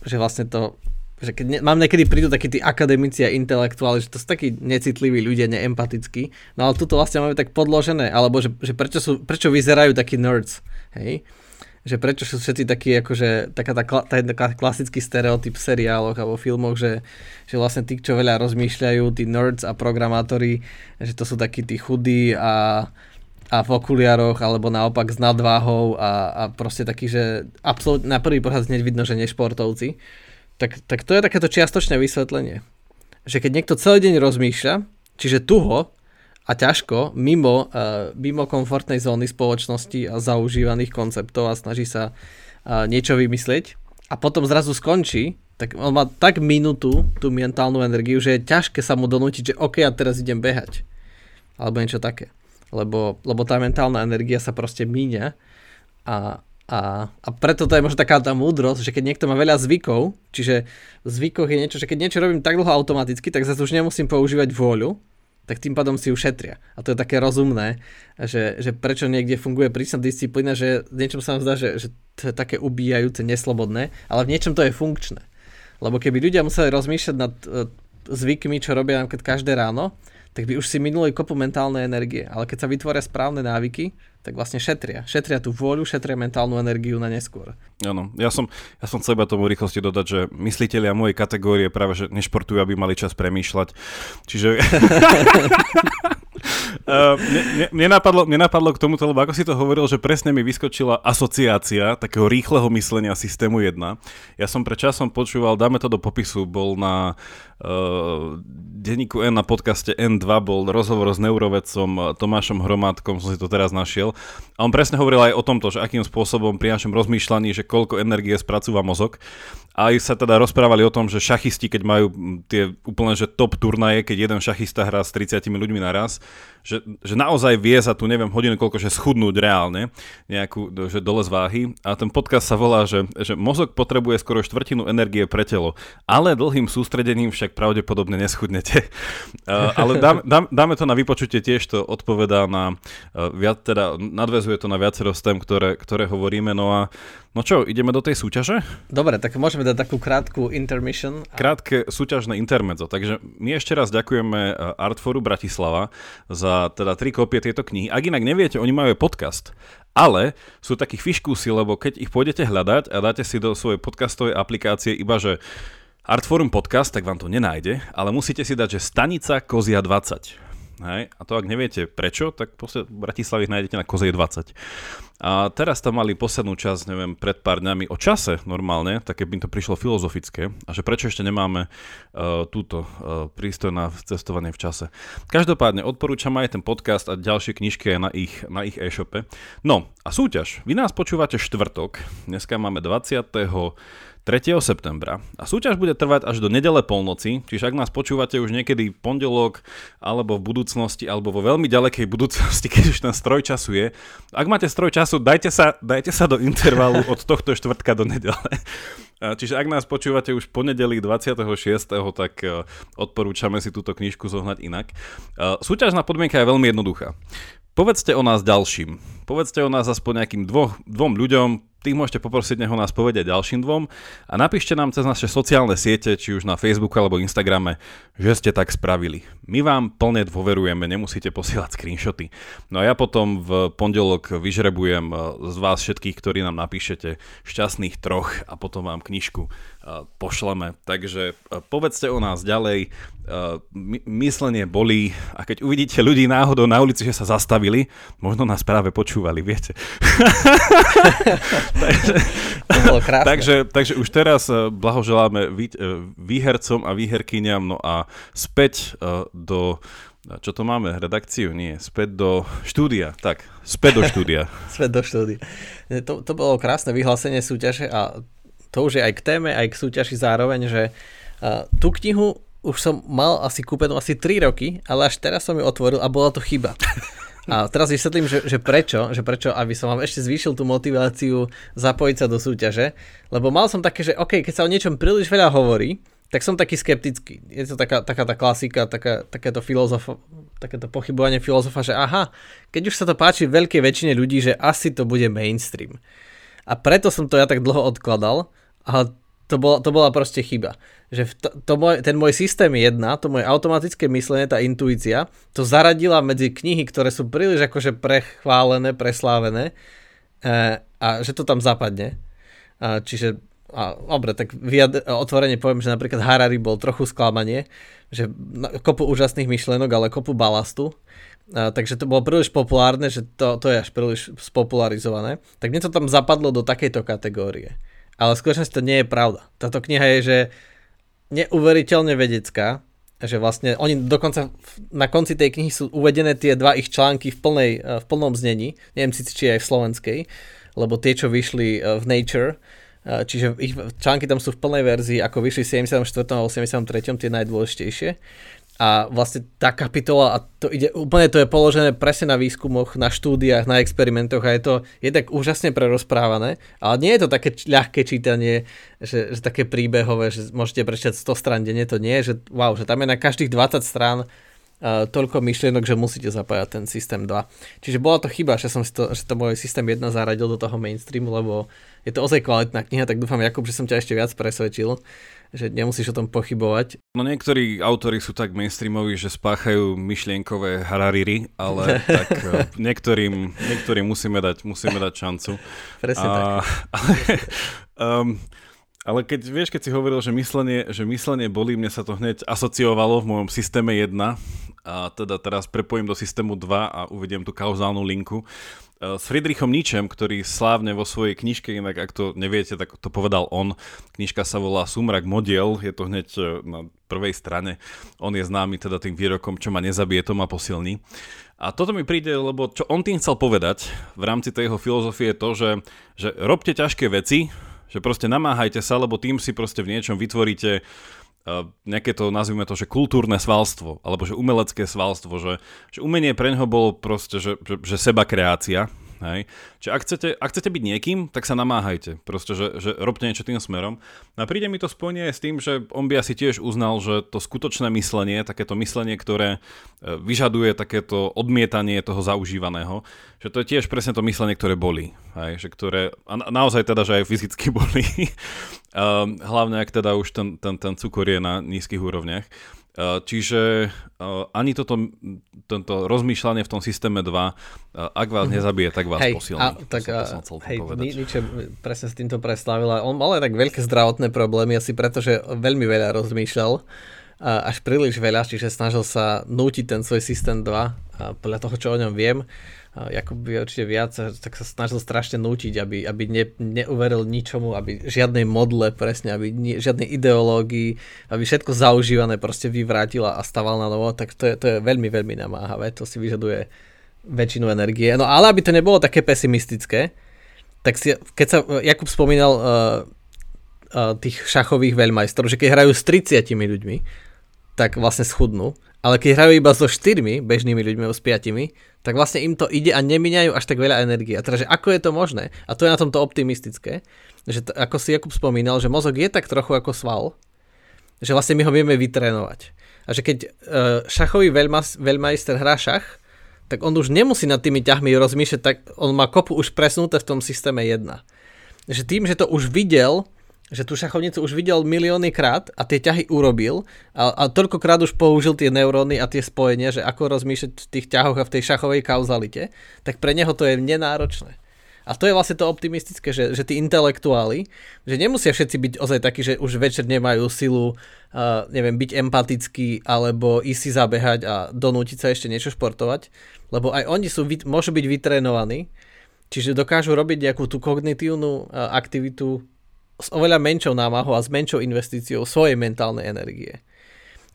že vlastne to keď ne, mám niekedy prídu takí tí akademici a intelektuáli, že to sú takí necitliví ľudia, neempatickí, no ale tuto vlastne máme tak podložené, alebo že, že prečo, sú, prečo vyzerajú takí nerds, hej? Že prečo sú všetci takí, akože taká tá, tá, tá klasický stereotyp v seriáloch alebo filmoch, že, že vlastne tí, čo veľa rozmýšľajú, tí nerds a programátori, že to sú takí tí chudí a, a v okuliároch, alebo naopak s nadváhou a, a proste takí, že absolútne na prvý pohľad hneď vidno, že nešportovci. Tak, tak to je takéto čiastočné vysvetlenie. Že keď niekto celý deň rozmýšľa, čiže tuho a ťažko, mimo, uh, mimo komfortnej zóny spoločnosti a zaužívaných konceptov a snaží sa uh, niečo vymyslieť a potom zrazu skončí, tak on má tak minútu tú mentálnu energiu, že je ťažké sa mu donútiť, že OK, ja teraz idem behať. Alebo niečo také. Lebo, lebo tá mentálna energia sa proste míňa a, a, a preto to je možno taká tá múdrosť, že keď niekto má veľa zvykov, čiže v zvykoch je niečo, že keď niečo robím tak dlho automaticky, tak zase už nemusím používať vôľu, tak tým pádom si ju šetria. A to je také rozumné, že, že prečo niekde funguje prísna disciplína, že niečom sa vám zdá, že, že to je také ubíjajúce, neslobodné, ale v niečom to je funkčné. Lebo keby ľudia museli rozmýšľať nad uh, zvykmi, čo robia napríklad každé ráno, tak by už si minuli kopu mentálnej energie. Ale keď sa vytvoria správne návyky, tak vlastne šetria. Šetria tú vôľu, šetria mentálnu energiu na neskôr. Áno, ja som, ja som chcel iba tomu rýchlosti dodať, že mysliteľia mojej kategórie práve, že nešportujú, aby mali čas premýšľať. Čiže... <laughs> Uh, mne, mne, napadlo, mne napadlo k tomuto, lebo ako si to hovoril, že presne mi vyskočila asociácia takého rýchleho myslenia systému 1. Ja som pred časom počúval, dáme to do popisu, bol na uh, denníku N na podcaste N2, bol rozhovor s neurovedcom Tomášom Hromádkom, som si to teraz našiel. A on presne hovoril aj o tomto, že akým spôsobom pri našom rozmýšľaní, že koľko energie spracúva mozog. A aj sa teda rozprávali o tom, že šachisti, keď majú tie úplne že top turnaje, keď jeden šachista hrá s 30 ľuďmi naraz, že, že naozaj vie za tu neviem hodinu koľko, že schudnúť reálne, nejakú, že dole z váhy. A ten podcast sa volá, že, že mozog potrebuje skoro štvrtinu energie pre telo, ale dlhým sústredením však pravdepodobne neschudnete. Uh, <laughs> ale dám, dám, dáme to na vypočutie tiež, to odpovedá na, uh, viac, teda nadvezuje to na viacero z tém, ktoré, ktoré hovoríme. No a No čo, ideme do tej súťaže? Dobre, tak môžeme dať takú krátku intermission. Krátke súťažné intermedzo. Takže my ešte raz ďakujeme uh, Artforu Bratislava za teda tri kopie tejto knihy. Ak inak neviete, oni majú podcast, ale sú takí fiškúsi, lebo keď ich pôjdete hľadať a dáte si do svojej podcastovej aplikácie iba, že Artforum podcast, tak vám to nenájde, ale musíte si dať, že stanica Kozia 20. Hej? A to ak neviete prečo, tak v Bratislavy nájdete na Kozej 20. A teraz tam mali poslednú časť, neviem, pred pár dňami o čase normálne, tak by to prišlo filozofické. A že prečo ešte nemáme uh, túto uh, prístoj na cestovanie v čase. Každopádne odporúčam aj ten podcast a ďalšie knižky na ich, na ich e-shope. No a súťaž. Vy nás počúvate štvrtok. Dneska máme 20. 3. septembra. A súťaž bude trvať až do nedele polnoci, čiže ak nás počúvate už niekedy pondelok, alebo v budúcnosti, alebo vo veľmi ďalekej budúcnosti, <laughs> keď už ten stroj času je. Ak máte stroj času, dajte sa, dajte sa do intervalu od tohto štvrtka do nedele. Čiže ak nás počúvate už ponedeli 26., tak e, odporúčame si túto knižku zohnať inak. E, súťažná podmienka je veľmi jednoduchá. Povedzte o nás ďalším. Povedzte o nás aspoň nejakým dvo, dvom ľuďom, tých môžete poprosiť, nech ho nás povedia ďalším dvom a napíšte nám cez naše sociálne siete, či už na Facebooku alebo Instagrame, že ste tak spravili. My vám plne dôverujeme, nemusíte posielať screenshoty. No a ja potom v pondelok vyžrebujem e, z vás všetkých, ktorí nám napíšete šťastných troch a potom vám knižku pošleme. Takže povedzte o nás ďalej, myslenie bolí a keď uvidíte ľudí náhodou na ulici, že sa zastavili, možno nás práve počúvali, viete. <laughs> takže, to bolo krásne. takže, takže už teraz blahoželáme výhercom a výherkyňam, no a späť do čo to máme? Redakciu? Nie. Späť do štúdia. Tak, späť do štúdia. <laughs> späť do štúdia. To, to bolo krásne vyhlásenie súťaže a to už je aj k téme, aj k súťaži zároveň, že uh, tú knihu už som mal asi kúpenú asi 3 roky, ale až teraz som ju otvoril a bola to chyba. <laughs> A teraz vysvetlím, že, že prečo, že prečo, aby som vám ešte zvýšil tú motiváciu zapojiť sa do súťaže, lebo mal som také, že OK, keď sa o niečom príliš veľa hovorí, tak som taký skeptický. Je to taká, taká tá klasika, taká, takéto, filozof, takéto pochybovanie filozofa, že aha, keď už sa to páči veľkej väčšine ľudí, že asi to bude mainstream. A preto som to ja tak dlho odkladal, ale to bola, to bola proste chyba. Že to, to môj, ten môj systém jedna, to moje automatické myslenie, tá intuícia, to zaradila medzi knihy, ktoré sú príliš akože prechválené, preslávené e, a že to tam zapadne. E, čiže a dobre, tak vyjad- otvorene poviem, že napríklad Harari bol trochu sklamanie, že kopu úžasných myšlenok, ale kopu balastu. A, takže to bolo príliš populárne, že to, to je až príliš spopularizované. Tak mne to tam zapadlo do takejto kategórie. Ale v skutočnosti to nie je pravda. Táto kniha je, že neuveriteľne vedecká, že vlastne oni dokonca na konci tej knihy sú uvedené tie dva ich články v, plnej, v plnom znení. Neviem si, či aj v slovenskej, lebo tie, čo vyšli v Nature, Čiže ich články tam sú v plnej verzii, ako vyšli v 74. a 83. tie najdôležitejšie. A vlastne tá kapitola, a to ide, úplne to je položené presne na výskumoch, na štúdiách, na experimentoch a je to je tak úžasne prerozprávané, ale nie je to také ľahké čítanie, že, že také príbehové, že môžete prečítať 100 strán denne, to nie je, že wow, že tam je na každých 20 strán uh, toľko myšlienok, že musíte zapájať ten systém 2. Čiže bola to chyba, že som si to, že to môj systém 1 zaradil do toho mainstreamu, lebo je to ozaj kvalitná kniha, tak dúfam, Jakub, že som ťa ešte viac presvedčil, že nemusíš o tom pochybovať. No niektorí autory sú tak mainstreamoví, že spáchajú myšlienkové harariry, ale <laughs> tak eh, niektorým, niektorým musíme dať, musíme dať šancu. Presne A, tak. <laughs> Ale, um, ale keď vieš, keď si hovoril, že myslenie, že myslenie bolí, mne sa to hneď asociovalo v mojom systéme 1 a teda teraz prepojím do systému 2 a uvediem tú kauzálnu linku. S Friedrichom Nietzschem, ktorý slávne vo svojej knižke, inak ak to neviete, tak to povedal on. Knižka sa volá Sumrak modiel, je to hneď eh, na prvej strane. On je známy teda tým výrokom, čo ma nezabije, to ma posilní. A toto mi príde, lebo čo on tým chcel povedať v rámci tej jeho filozofie je to, že, že robte ťažké veci, že proste namáhajte sa, lebo tým si proste v niečom vytvoríte nejaké to, nazvime to, že kultúrne svalstvo, alebo že umelecké svalstvo, že, že umenie pre neho bolo proste, že, že, že seba kreácia, Hej. Čiže ak chcete, ak chcete byť niekým, tak sa namáhajte. Proste, že, že robte niečo tým smerom. No a príde mi to spojenie s tým, že on by asi tiež uznal, že to skutočné myslenie, takéto myslenie, ktoré e, vyžaduje takéto odmietanie toho zaužívaného, že to je tiež presne to myslenie, ktoré bolí. Hej. Že ktoré, a naozaj teda, že aj fyzicky <laughs> bolí. Hlavne, ak teda už ten, ten, ten cukor je na nízkych úrovniach. Eh, čiže eh, ani toto, tento rozmýšľanie v tom systéme 2, eh, ak vás mhm. nezabije, tak vás hej, posilní. A, tak, som, hej, Nietzsche presne s týmto preslavil. On mal aj tak veľké zdravotné problémy, asi preto, že veľmi veľa rozmýšľal až príliš veľa, čiže snažil sa nútiť ten svoj systém 2 podľa toho, čo o ňom viem Jakub by určite viac, tak sa snažil strašne nútiť, aby, aby ne, neuveril ničomu, aby žiadnej modle presne, aby ni, žiadnej ideológii, aby všetko zaužívané proste vyvrátila a staval na novo, tak to je, to je veľmi, veľmi namáhavé, to si vyžaduje väčšinu energie. No ale aby to nebolo také pesimistické, tak si, keď sa Jakub spomínal uh, uh, tých šachových veľmajstrov, že keď hrajú s 30 ľuďmi, tak vlastne schudnú, ale keď hrajú iba so štyrmi bežnými ľuďmi, s piatimi, tak vlastne im to ide a nemíňajú až tak veľa energie. A teda, že ako je to možné? A to je na tomto optimistické, že t- ako si Jakub spomínal, že mozog je tak trochu ako sval, že vlastne my ho vieme vytrénovať. A že keď uh, šachový veľmas, veľmajster hrá šach, tak on už nemusí nad tými ťahmi rozmýšľať, tak on má kopu už presnuté v tom systéme 1. Že tým, že to už videl, že tú šachovnicu už videl milióny krát a tie ťahy urobil a, a toľkokrát už použil tie neuróny a tie spojenia, že ako rozmýšľať v tých ťahoch a v tej šachovej kauzalite, tak pre neho to je nenáročné. A to je vlastne to optimistické, že, že tí intelektuáli, že nemusia všetci byť ozaj takí, že už večer nemajú silu, uh, neviem, byť empatický alebo ísť si zabehať a donútiť sa ešte niečo športovať, lebo aj oni sú, môžu byť vytrénovaní, čiže dokážu robiť nejakú tú kognitívnu uh, aktivitu s oveľa menšou námahou a s menšou investíciou svojej mentálnej energie.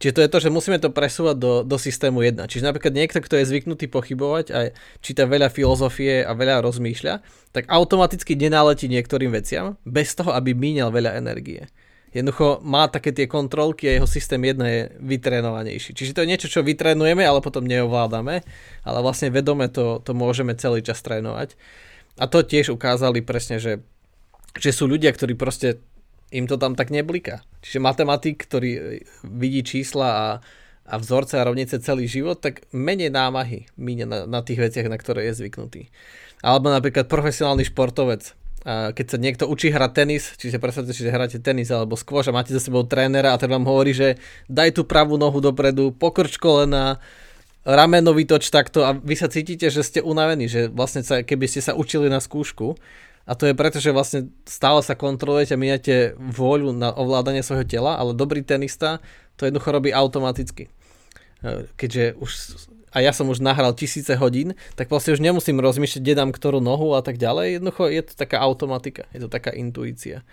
Čiže to je to, že musíme to presúvať do, do systému 1. Čiže napríklad niekto, kto je zvyknutý pochybovať a číta veľa filozofie a veľa rozmýšľa, tak automaticky nenáletí niektorým veciam bez toho, aby míňal veľa energie. Jednoducho má také tie kontrolky a jeho systém 1 je vytrénovanejší. Čiže to je niečo, čo vytrénujeme, ale potom neovládame, ale vlastne vedome to, to môžeme celý čas trénovať. A to tiež ukázali presne, že, že sú ľudia, ktorí proste im to tam tak nebliká. Čiže matematik, ktorý e, vidí čísla a, a vzorce a rovnice celý život, tak menej námahy míne na, na tých veciach, na ktoré je zvyknutý. Alebo napríklad profesionálny športovec, keď sa niekto učí hrať tenis, čiže predstavte si, že hráte tenis alebo skôr, a máte za sebou trénera a ten vám hovorí, že daj tú pravú nohu dopredu, pokrč kolena, rameno vytoč takto a vy sa cítite, že ste unavení, že vlastne sa, keby ste sa učili na skúšku, a to je preto, že vlastne stále sa kontrolujete a míňate vôľu na ovládanie svojho tela, ale dobrý tenista to jednoducho robí automaticky. E, keďže už a ja som už nahral tisíce hodín, tak vlastne už nemusím rozmýšľať, kde dám ktorú nohu a tak ďalej. Jednoducho je to taká automatika, je to taká intuícia.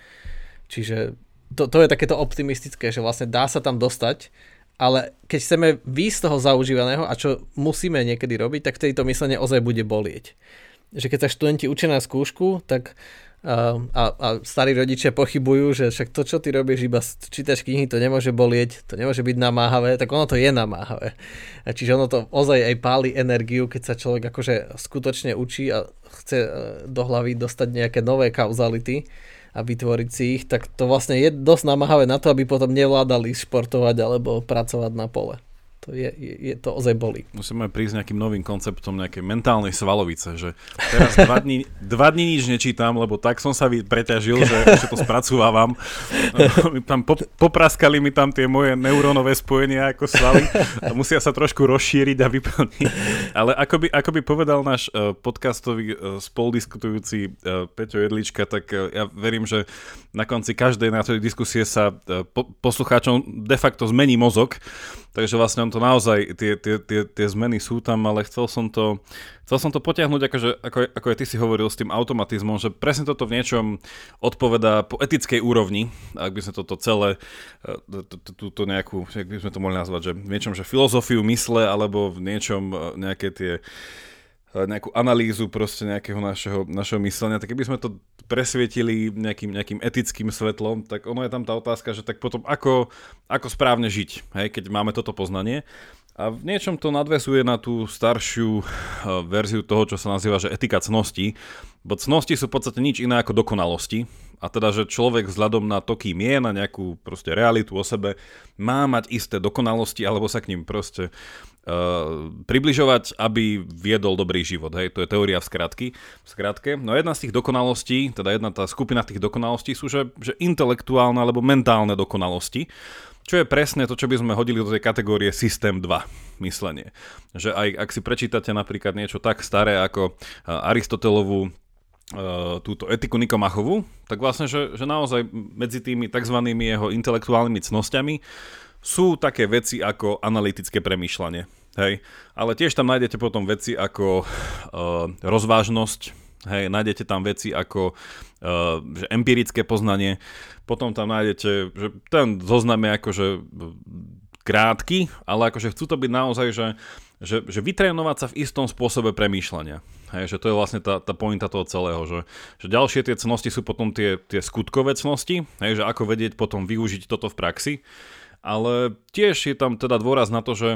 Čiže to, to je takéto optimistické, že vlastne dá sa tam dostať, ale keď chceme výjsť z toho zaužívaného a čo musíme niekedy robiť, tak vtedy to myslenie ozaj bude bolieť že keď sa študenti učia na skúšku, tak a, a, starí rodičia pochybujú, že však to, čo ty robíš, iba čítaš knihy, to nemôže bolieť, to nemôže byť namáhavé, tak ono to je namáhavé. Čiže ono to ozaj aj páli energiu, keď sa človek akože skutočne učí a chce e, do hlavy dostať nejaké nové kauzality a vytvoriť si ich, tak to vlastne je dosť namáhavé na to, aby potom nevládali športovať alebo pracovať na pole to je, je, je to ozaj boli. Musíme prísť nejakým novým konceptom nejakej mentálnej svalovice, že teraz dva dní, dva dní nič nečítam, lebo tak som sa preťažil, že, že to spracúvam. <laughs> tam popraskali mi tam tie moje neurónové spojenia ako svaly musia sa trošku rozšíriť a vyplniť. Ale ako by, ako by povedal náš uh, podcastový uh, spoludiskutujúci uh, Peťo Jedlička, tak ja verím, že na konci každej na tej diskusie sa po, poslucháčom de facto zmení mozog, takže vlastne on to naozaj, tie, tie, tie, tie zmeny sú tam, ale chcel som to, chcel som to potiahnuť, akože, ako, ako aj ty si hovoril s tým automatizmom, že presne toto v niečom odpovedá po etickej úrovni, ak by sme toto celé, e, túto nejakú, jak by sme to mohli nazvať, že v niečom, že filozofiu mysle, alebo v niečom e, nejaké tie E, nejakú analýzu proste nejakého našeho, našeho myslenia, tak keby sme to presvietili nejakým, nejakým etickým svetlom, tak ono je tam tá otázka, že tak potom ako, ako správne žiť, hej, keď máme toto poznanie. A v niečom to nadvesuje na tú staršiu e, verziu toho, čo sa nazýva, že etika cnosti. Bo cnosti sú v podstate nič iné ako dokonalosti. A teda, že človek vzhľadom na to, kým je, na nejakú proste realitu o sebe, má mať isté dokonalosti, alebo sa k ním proste približovať, aby viedol dobrý život. Hej, to je teória v, skratky, v skratke. No jedna z tých dokonalostí, teda jedna tá skupina tých dokonalostí sú, že, že intelektuálne alebo mentálne dokonalosti, čo je presne to, čo by sme hodili do tej kategórie systém 2 myslenie. Že aj ak si prečítate napríklad niečo tak staré ako Aristotelovú Uh, túto etiku Nikomachovú, tak vlastne, že, že naozaj medzi tými tzv. jeho intelektuálnymi cnosťami sú také veci ako analytické premýšľanie. Hej. Ale tiež tam nájdete potom veci ako uh, rozvážnosť, hej, nájdete tam veci ako uh, že empirické poznanie, potom tam nájdete, že ten zoznam je akože krátky, ale akože chcú to byť naozaj, že, že, že vytrénovať sa v istom spôsobe premýšľania. Hej, že to je vlastne tá, tá pointa toho celého, že, že ďalšie tie cnosti sú potom tie, tie skutkové cnosti, hej, že ako vedieť potom využiť toto v praxi ale tiež je tam teda dôraz na to, že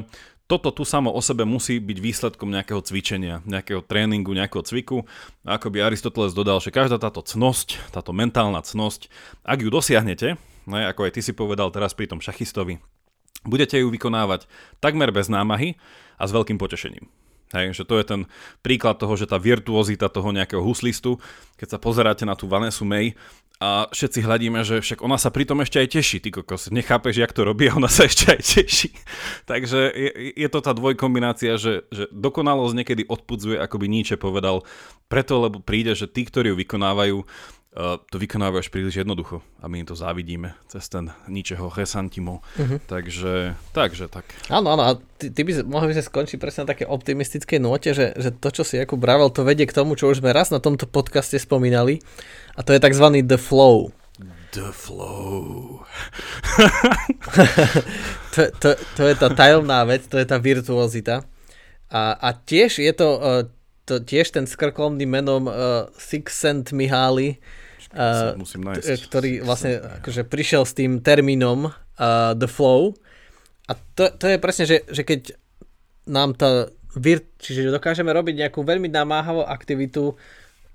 toto tu samo o sebe musí byť výsledkom nejakého cvičenia, nejakého tréningu, nejakého cviku. Ako by Aristoteles dodal, že každá táto cnosť, táto mentálna cnosť, ak ju dosiahnete, ne, ako aj ty si povedal teraz pri tom šachistovi, budete ju vykonávať takmer bez námahy a s veľkým potešením. Hej, že to je ten príklad toho, že tá virtuozita toho nejakého huslistu, keď sa pozeráte na tú Vanesu May a všetci hľadíme, že však ona sa pritom ešte aj teší, ty kokos, nechápeš, jak to robí a ona sa ešte aj teší. <laughs> Takže je, je to tá dvojkombinácia, že, že dokonalosť niekedy odpudzuje, ako by Nietzsche povedal, preto, lebo príde, že tí, ktorí ju vykonávajú, to vykonávajú až príliš jednoducho a my im to závidíme cez ten ničeho resantimo. Uh-huh. Takže, takže tak. Áno, áno, a ty, ty by mohli by sa skončiť presne na také optimistickej note, že, že to, čo si Jakub Bravel, to vedie k tomu, čo už sme raz na tomto podcaste spomínali a to je tzv. the flow. The flow. <laughs> to, to, to je tá tajomná vec, to je tá virtuozita. A, a tiež je to, uh, to tiež ten skrklomný menom uh, Six Cent Mihály, Uh, musím nájsť. ktorý vlastne akože prišiel s tým termínom uh, The Flow. A to, to je presne, že, že keď nám tá vir, čiže dokážeme robiť nejakú veľmi namáhavú aktivitu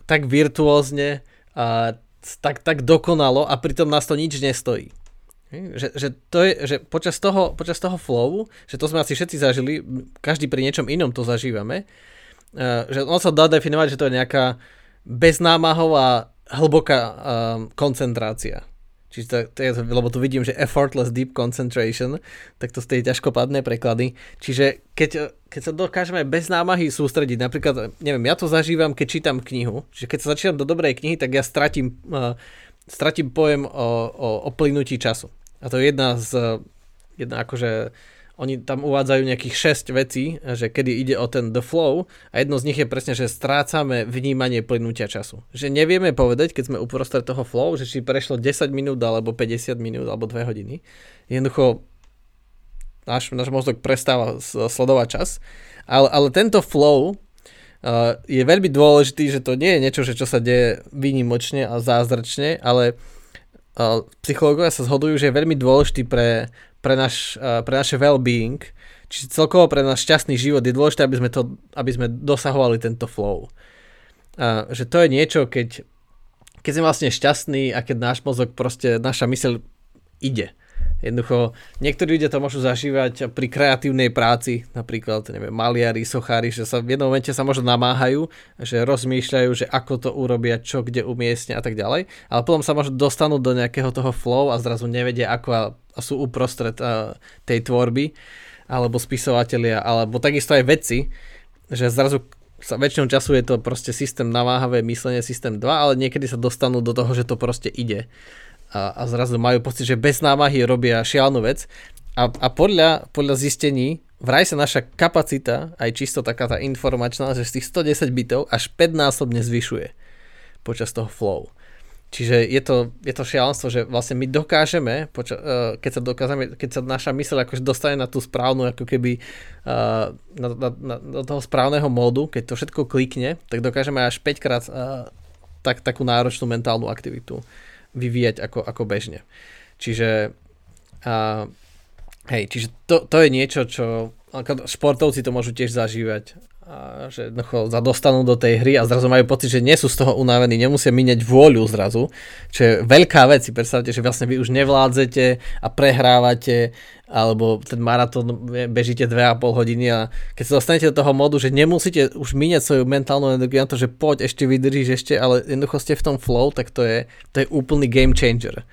tak virtuózne, uh, tak, tak dokonalo a pritom nás to nič nestojí. Že, že, to je, že počas, toho, počas toho flowu, že to sme asi všetci zažili, každý pri niečom inom to zažívame, že on sa dá definovať, že to je nejaká beznámahová hlboká um, koncentrácia. Čiže to, to je, lebo tu vidím, že effortless deep concentration, tak to ste ťažkopadné preklady. Čiže keď, keď sa dokážeme bez námahy sústrediť, napríklad, neviem, ja to zažívam, keď čítam knihu, že keď sa začínam do dobrej knihy, tak ja stratím, uh, stratím pojem o, o, o plynutí času. A to je jedna z, jedna akože oni tam uvádzajú nejakých 6 vecí, že kedy ide o ten the flow a jedno z nich je presne, že strácame vnímanie plynutia času. Že nevieme povedať, keď sme uprostred toho flow, že či prešlo 10 minút alebo 50 minút alebo 2 hodiny. Jednoducho náš, náš mozog prestáva sledovať čas. Ale, ale tento flow uh, je veľmi dôležitý, že to nie je niečo, že čo sa deje výnimočne a zázračne, ale uh, psychológovia sa zhodujú, že je veľmi dôležitý pre pre, naš, pre naše well-being, čiže celkovo pre náš šťastný život je dôležité, aby sme, to, aby sme dosahovali tento flow. A, že to je niečo, keď, keď sme vlastne šťastní a keď náš mozog proste, naša myseľ ide. Jednoducho, niektorí ľudia to môžu zažívať pri kreatívnej práci, napríklad, neviem, maliari, sochári, že sa v jednom momente sa možno namáhajú, že rozmýšľajú, že ako to urobia, čo kde umiestnia a tak ďalej, ale potom sa možno dostanú do nejakého toho flow a zrazu nevedia, ako a, a sú uprostred uh, tej tvorby, alebo spisovatelia, alebo takisto aj vedci, že zrazu sa väčšinou času je to proste systém namáhavé myslenie, systém 2, ale niekedy sa dostanú do toho, že to proste ide a, a zrazu majú pocit, že bez námahy robia šialnú vec. A, a podľa, podľa zistení vraj sa naša kapacita, aj čisto taká tá informačná, že z tých 110 bitov až 5 násobne zvyšuje počas toho flow. Čiže je to, je to šialenstvo, že vlastne my dokážeme, poča- uh, keď sa dokážeme, keď sa naša myseľ akože dostane na tú správnu, ako keby uh, na, na, na, na toho správneho módu, keď to všetko klikne, tak dokážeme až 5 krát uh, tak, takú náročnú mentálnu aktivitu vyvíjať ako, ako bežne. Čiže, a, hej, čiže to, to je niečo, čo športovci to môžu tiež zažívať a že jednoducho sa dostanú do tej hry a zrazu majú pocit, že nie sú z toho unavení, nemusia minieť vôľu zrazu, čo je veľká vec. Si predstavte, že vlastne vy už nevládzete a prehrávate alebo ten maratón bežíte 2,5 hodiny a keď sa dostanete do toho modu, že nemusíte už míňať svoju mentálnu energiu na to, že poď, ešte vydržíš ešte, ale jednoducho ste v tom flow, tak to je, to je úplný game changer.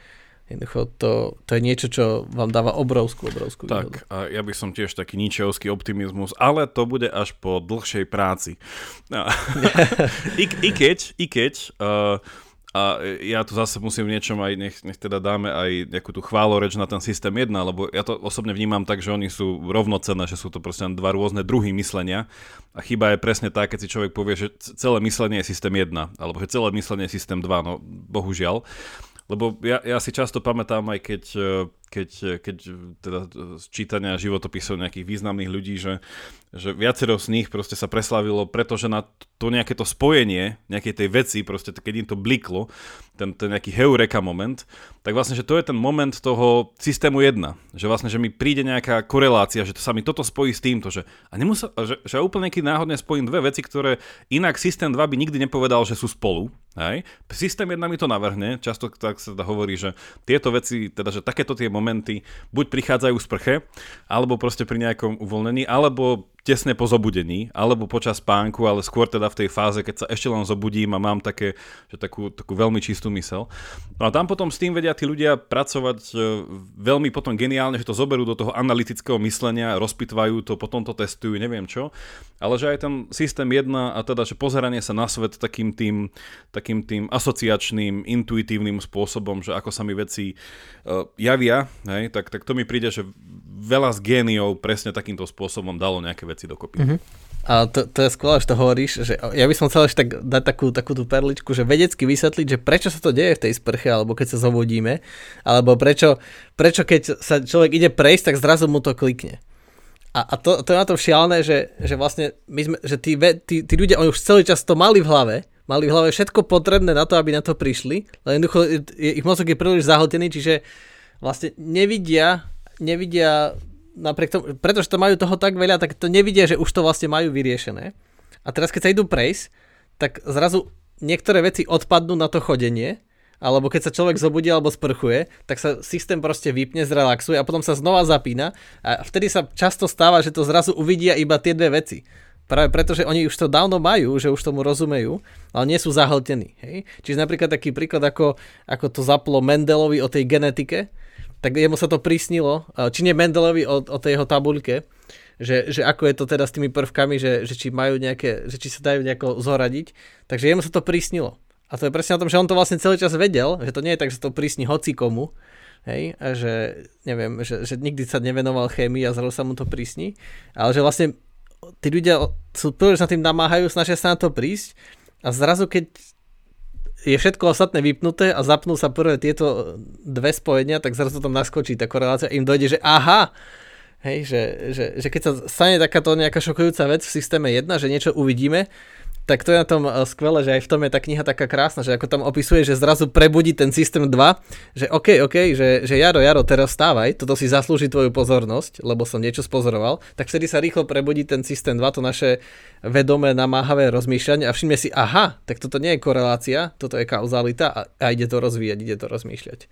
Jednoducho to, to je niečo, čo vám dáva obrovskú, obrovskú Tak, výhodu. a ja by som tiež taký ničeovský optimizmus, ale to bude až po dlhšej práci. <laughs> I, I keď, i keď uh, a ja tu zase musím v niečom aj, nech, nech teda dáme aj nejakú tú chváloreč na ten systém 1, lebo ja to osobne vnímam tak, že oni sú rovnocenné, že sú to proste dva rôzne druhy myslenia a chyba je presne tá, keď si človek povie, že celé myslenie je systém 1, alebo že celé myslenie je systém 2, no bohužiaľ. Lebo ja, ja si často pamätám aj keď keď, keď teda z čítania životopisov nejakých významných ľudí, že, že viacero z nich proste sa preslavilo, pretože na to nejaké to spojenie nejakej tej veci, proste keď im to bliklo, ten, ten nejaký heureka moment, tak vlastne, že to je ten moment toho systému 1, že vlastne, že mi príde nejaká korelácia, že to sa mi toto spojí s týmto, že, a nemusel, že, že úplne niekedy náhodne spojím dve veci, ktoré inak systém 2 by nikdy nepovedal, že sú spolu, hej? Systém 1 mi to navrhne, často tak sa teda hovorí, že tieto veci, teda, že takéto tie momenty momenty. Buď prichádzajú z prche, alebo proste pri nejakom uvoľnení, alebo tesne po zobudení, alebo počas spánku, ale skôr teda v tej fáze, keď sa ešte len zobudím a mám také, že takú, takú veľmi čistú mysel. No a tam potom s tým vedia tí ľudia pracovať e, veľmi potom geniálne, že to zoberú do toho analytického myslenia, rozpitvajú to, potom to testujú, neviem čo, ale že aj ten systém jedna a teda, že pozeranie sa na svet takým tým, takým tým asociačným, intuitívnym spôsobom, že ako sa mi veci uh, javia, hej, tak, tak to mi príde, že veľa z géniov presne takýmto spôsobom dalo nejaké veci dokopy. Mm-hmm. A to, to je skvelé, že to hovoríš, že ja by som chcel ešte tak dať takú, takú tú perličku, že vedecky vysvetliť, že prečo sa to deje v tej sprche, alebo keď sa zobudíme, alebo prečo, prečo keď sa človek ide prejsť, tak zrazu mu to klikne. A, a to, to je na tom šialené, že, že vlastne my sme, že tí, tí, tí ľudia, oni už celý čas to mali v hlave, mali v hlave všetko potrebné na to, aby na to prišli, len jednoducho ich mozog je príliš zahltený, čiže vlastne nevidia, nevidia napriek tomu, pretože to majú toho tak veľa, tak to nevidia, že už to vlastne majú vyriešené. A teraz keď sa idú prejsť, tak zrazu niektoré veci odpadnú na to chodenie, alebo keď sa človek zobudí alebo sprchuje, tak sa systém proste vypne, zrelaxuje a potom sa znova zapína a vtedy sa často stáva, že to zrazu uvidia iba tie dve veci. Práve preto, že oni už to dávno majú, že už tomu rozumejú, ale nie sú zahltení. Hej? Čiže napríklad taký príklad, ako, ako to zaplo Mendelovi o tej genetike, tak jemu sa to prísnilo, či nie Mendelovi o, o tej jeho tabuľke, že, že ako je to teda s tými prvkami, že, že či majú nejaké, že či sa dajú nejako zoradiť, takže jemu sa to prísnilo. A to je presne o tom, že on to vlastne celý čas vedel, že to nie je tak, že to prísni hoci komu, hej, a že neviem, že, že nikdy sa nevenoval chémii a zrazu sa mu to prísni, ale že vlastne tí ľudia sú príliš na tým namáhajú, snažia sa na to prísť. A zrazu keď je všetko ostatné vypnuté a zapnú sa prvé tieto dve spojenia, tak zrazu tam naskočí tá korelácia im dojde, že aha, hej, že, že, že keď sa stane takáto nejaká šokujúca vec v systéme 1, že niečo uvidíme, tak to je na tom eh, skvelé, že aj v tom je tá kniha taká krásna, že ako tam opisuje, že zrazu prebudí ten systém 2, že OK, OK, že, že Jaro, Jaro, teraz stávaj, toto si zaslúži tvoju pozornosť, lebo som niečo spozoroval, tak vtedy sa rýchlo prebudí ten systém 2, to naše vedomé, namáhavé rozmýšľanie a všimne si, aha, tak toto nie je korelácia, toto je kauzalita a, a ide to rozvíjať, ide to rozmýšľať.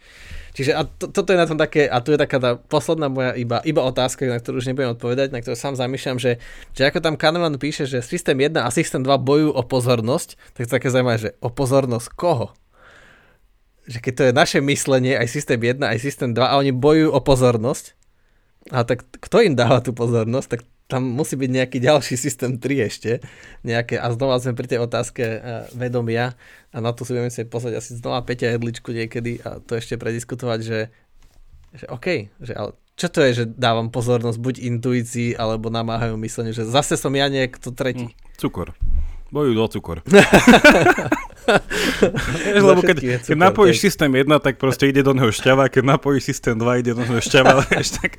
Čiže a to, toto je na tom také, a tu je taká tá posledná moja iba, iba otázka, na ktorú už nebudem odpovedať, na ktorú sám zamýšľam, že, že ako tam Kahneman píše, že systém 1 a systém 2 bojujú o pozornosť, tak to také zaujímavé, že o pozornosť koho? Že keď to je naše myslenie, aj systém 1, aj systém 2 a oni bojujú o pozornosť, a tak kto im dáva tú pozornosť, tak tam musí byť nejaký ďalší systém 3 ešte. Nejaké, a znova sme pri tej otázke uh, vedomia a na to si budeme si pozrieť asi znova Peťa Jedličku niekedy a to ešte prediskutovať, že, že OK, že ale čo to je, že dávam pozornosť buď intuícii alebo namáhajú myslenie, že zase som ja niekto tretí. Mm, cukor. Bojujú do cukor. <laughs> Lebo keď, keď napojíš tak. systém 1, tak proste ide do neho šťava, keď napojíš systém 2, ide do neho šťava. <laughs> tak,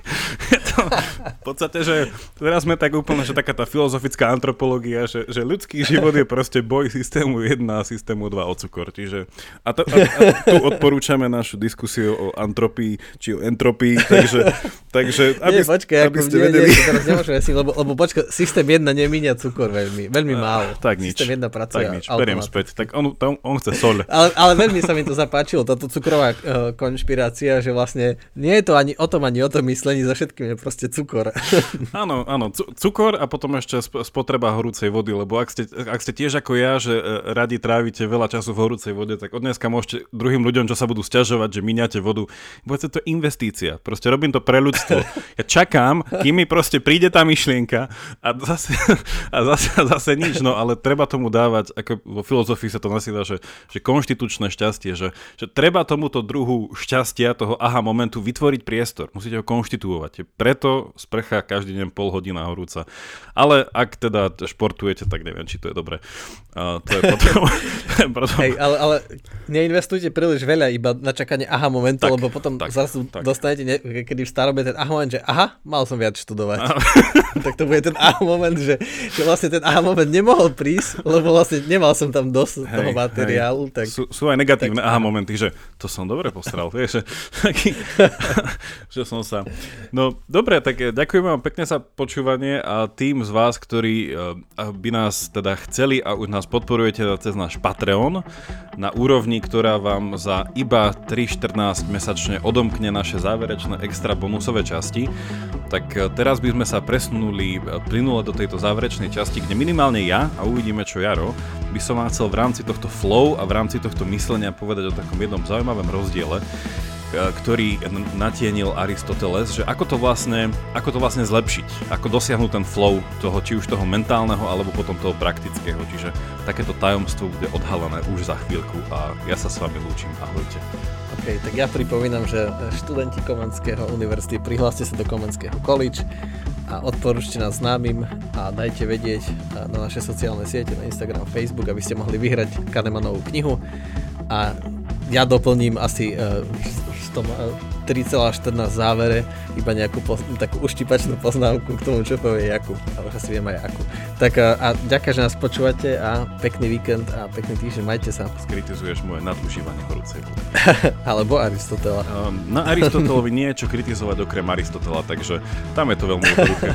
to, v podstate, že teraz sme tak úplne, že taká tá filozofická antropológia, že, že ľudský život je proste boj systému 1 a systému 2 o cukor. Čiže, a, to, a, a tu odporúčame našu diskusiu o antropii, či o entropii, takže, takže aby, nie, počkaj, aby ste nie, vedeli... Nie, teraz nemôžeme si, lebo, lebo počkaj, systém 1 nemíňa cukor veľmi, veľmi málo. Tak nič. Systém 1 pracuje tak nič, späť. Tak on, on, on chce sol. Ale, ale veľmi sa mi to zapáčilo, táto cukrová uh, konšpirácia, že vlastne nie je to ani o tom, ani o tom myslení, za všetkým je proste cukor. <laughs> áno, áno, cukor a potom ešte spotreba horúcej vody, lebo ak ste, ak ste tiež ako ja, že e, radi trávite veľa času v horúcej vode, tak od dneska môžete druhým ľuďom, čo sa budú stiažovať, že miniate vodu, bude to investícia. Proste robím to pre ľudstvo. Ja čakám, kým mi proste príde tá myšlienka a zase, <laughs> a zase, a zase nič, no ale treba tomu dávať, ako vo filozofii sa to nazýva, že, že konštitučné šťastie, že, že treba tomuto druhu šťastia, toho aha momentu vytvoriť priestor. Musíte ho konštituovať. Preto sprcha každý deň pol hodina horúca. Ale ak teda športujete, tak neviem, či to je dobré. Uh, to je <laughs> potom... potom... Hej, ale, ale neinvestujte príliš veľa iba na čakanie aha momentu, tak, lebo potom tak, zase tak. dostanete, ne, kedy v starobe ten aha moment, že aha, mal som viac študovať. <laughs> tak to bude ten aha moment, že, že vlastne ten aha moment nemohol prísť, lebo vlastne nemal som tam dosť hej, toho materiálu. Tak, sú, sú aj negatívne tak, aha momenty, že to som dobre postral, vieš, že, taký, <laughs> že som sa... No dobre, tak ďakujem vám pekne za počúvanie a tým z vás, ktorí eh, by nás teda chceli a už nás podporujete cez náš Patreon na úrovni, ktorá vám za iba 3.14 mesačne odomkne naše záverečné extra bonusové časti, tak e, teraz by sme sa presunuli plynule do tejto záverečnej časti, kde minimálne ja, a uvidíme čo Jaro, by som vám chcel v rámci tohto flow a v rámci tohto myslenia povedať o takom jednom zaujímavom rozdiele, E, ktorý natienil Aristoteles, že ako to vlastne, ako to vlastne zlepšiť, ako dosiahnuť ten flow toho, či už toho mentálneho, alebo potom toho praktického. Čiže takéto tajomstvo bude odhalené už za chvíľku a ja sa s vami lúčim. Ahojte. OK, tak ja pripomínam, že študenti Komenského univerzity prihláste sa do Komenského college a odporúčte nás známym a dajte vedieť na naše sociálne siete, na Instagram, Facebook, aby ste mohli vyhrať Kanemanovú knihu. A ja doplním asi uh, tom 3,14 eh, závere iba nejakú poz- takú uštipačnú poznámku k tomu, čo povie Jakub. A už asi viem aj Jakub. Tak a, a ďakujem, že nás počúvate a pekný víkend a pekný týždeň, majte sa. Skritizuješ moje nadužívanie horúcej vody. <laughs> Alebo Aristotela. Um, na Aristotelovi nie je čo kritizovať okrem Aristotela, takže tam je to veľmi jednoduché.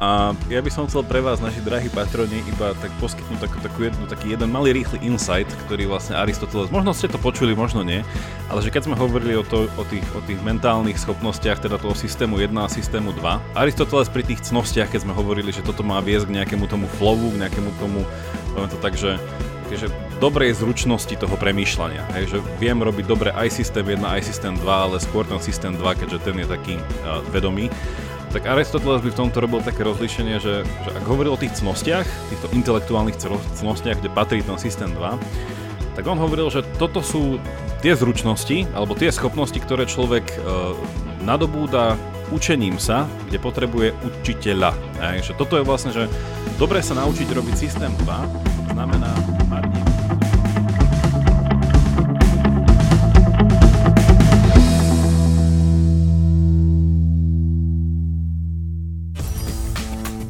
A ja by som chcel pre vás, naši drahí patroni, iba tak poskytnúť takú, takú jednu, taký jeden malý rýchly insight, ktorý vlastne Aristoteles, možno ste to počuli, možno nie, ale že keď sme hovorili o, to, o, tých, o tých mentálnych schopnostiach, teda toho systému 1 a systému 2, Aristoteles pri tých cnostiach, keď sme hovorili, že toto má viesť k nejakému tomu flowu, k nejakému tomu, to tak, že že dobrej zručnosti toho premýšľania. Hej, že viem robiť dobre aj systém 1, aj systém 2, ale skôr ten systém 2, keďže ten je taký uh, vedomý. Tak Aristoteles by v tomto robil také rozlíšenie, že, že ak hovoril o tých cnostiach, týchto intelektuálnych cnostiach, kde patrí ten systém 2, tak on hovoril, že toto sú tie zručnosti, alebo tie schopnosti, ktoré človek e, nadobúda učením sa, kde potrebuje učiteľa. Aj, že toto je vlastne, že dobre sa naučiť robiť systém 2, znamená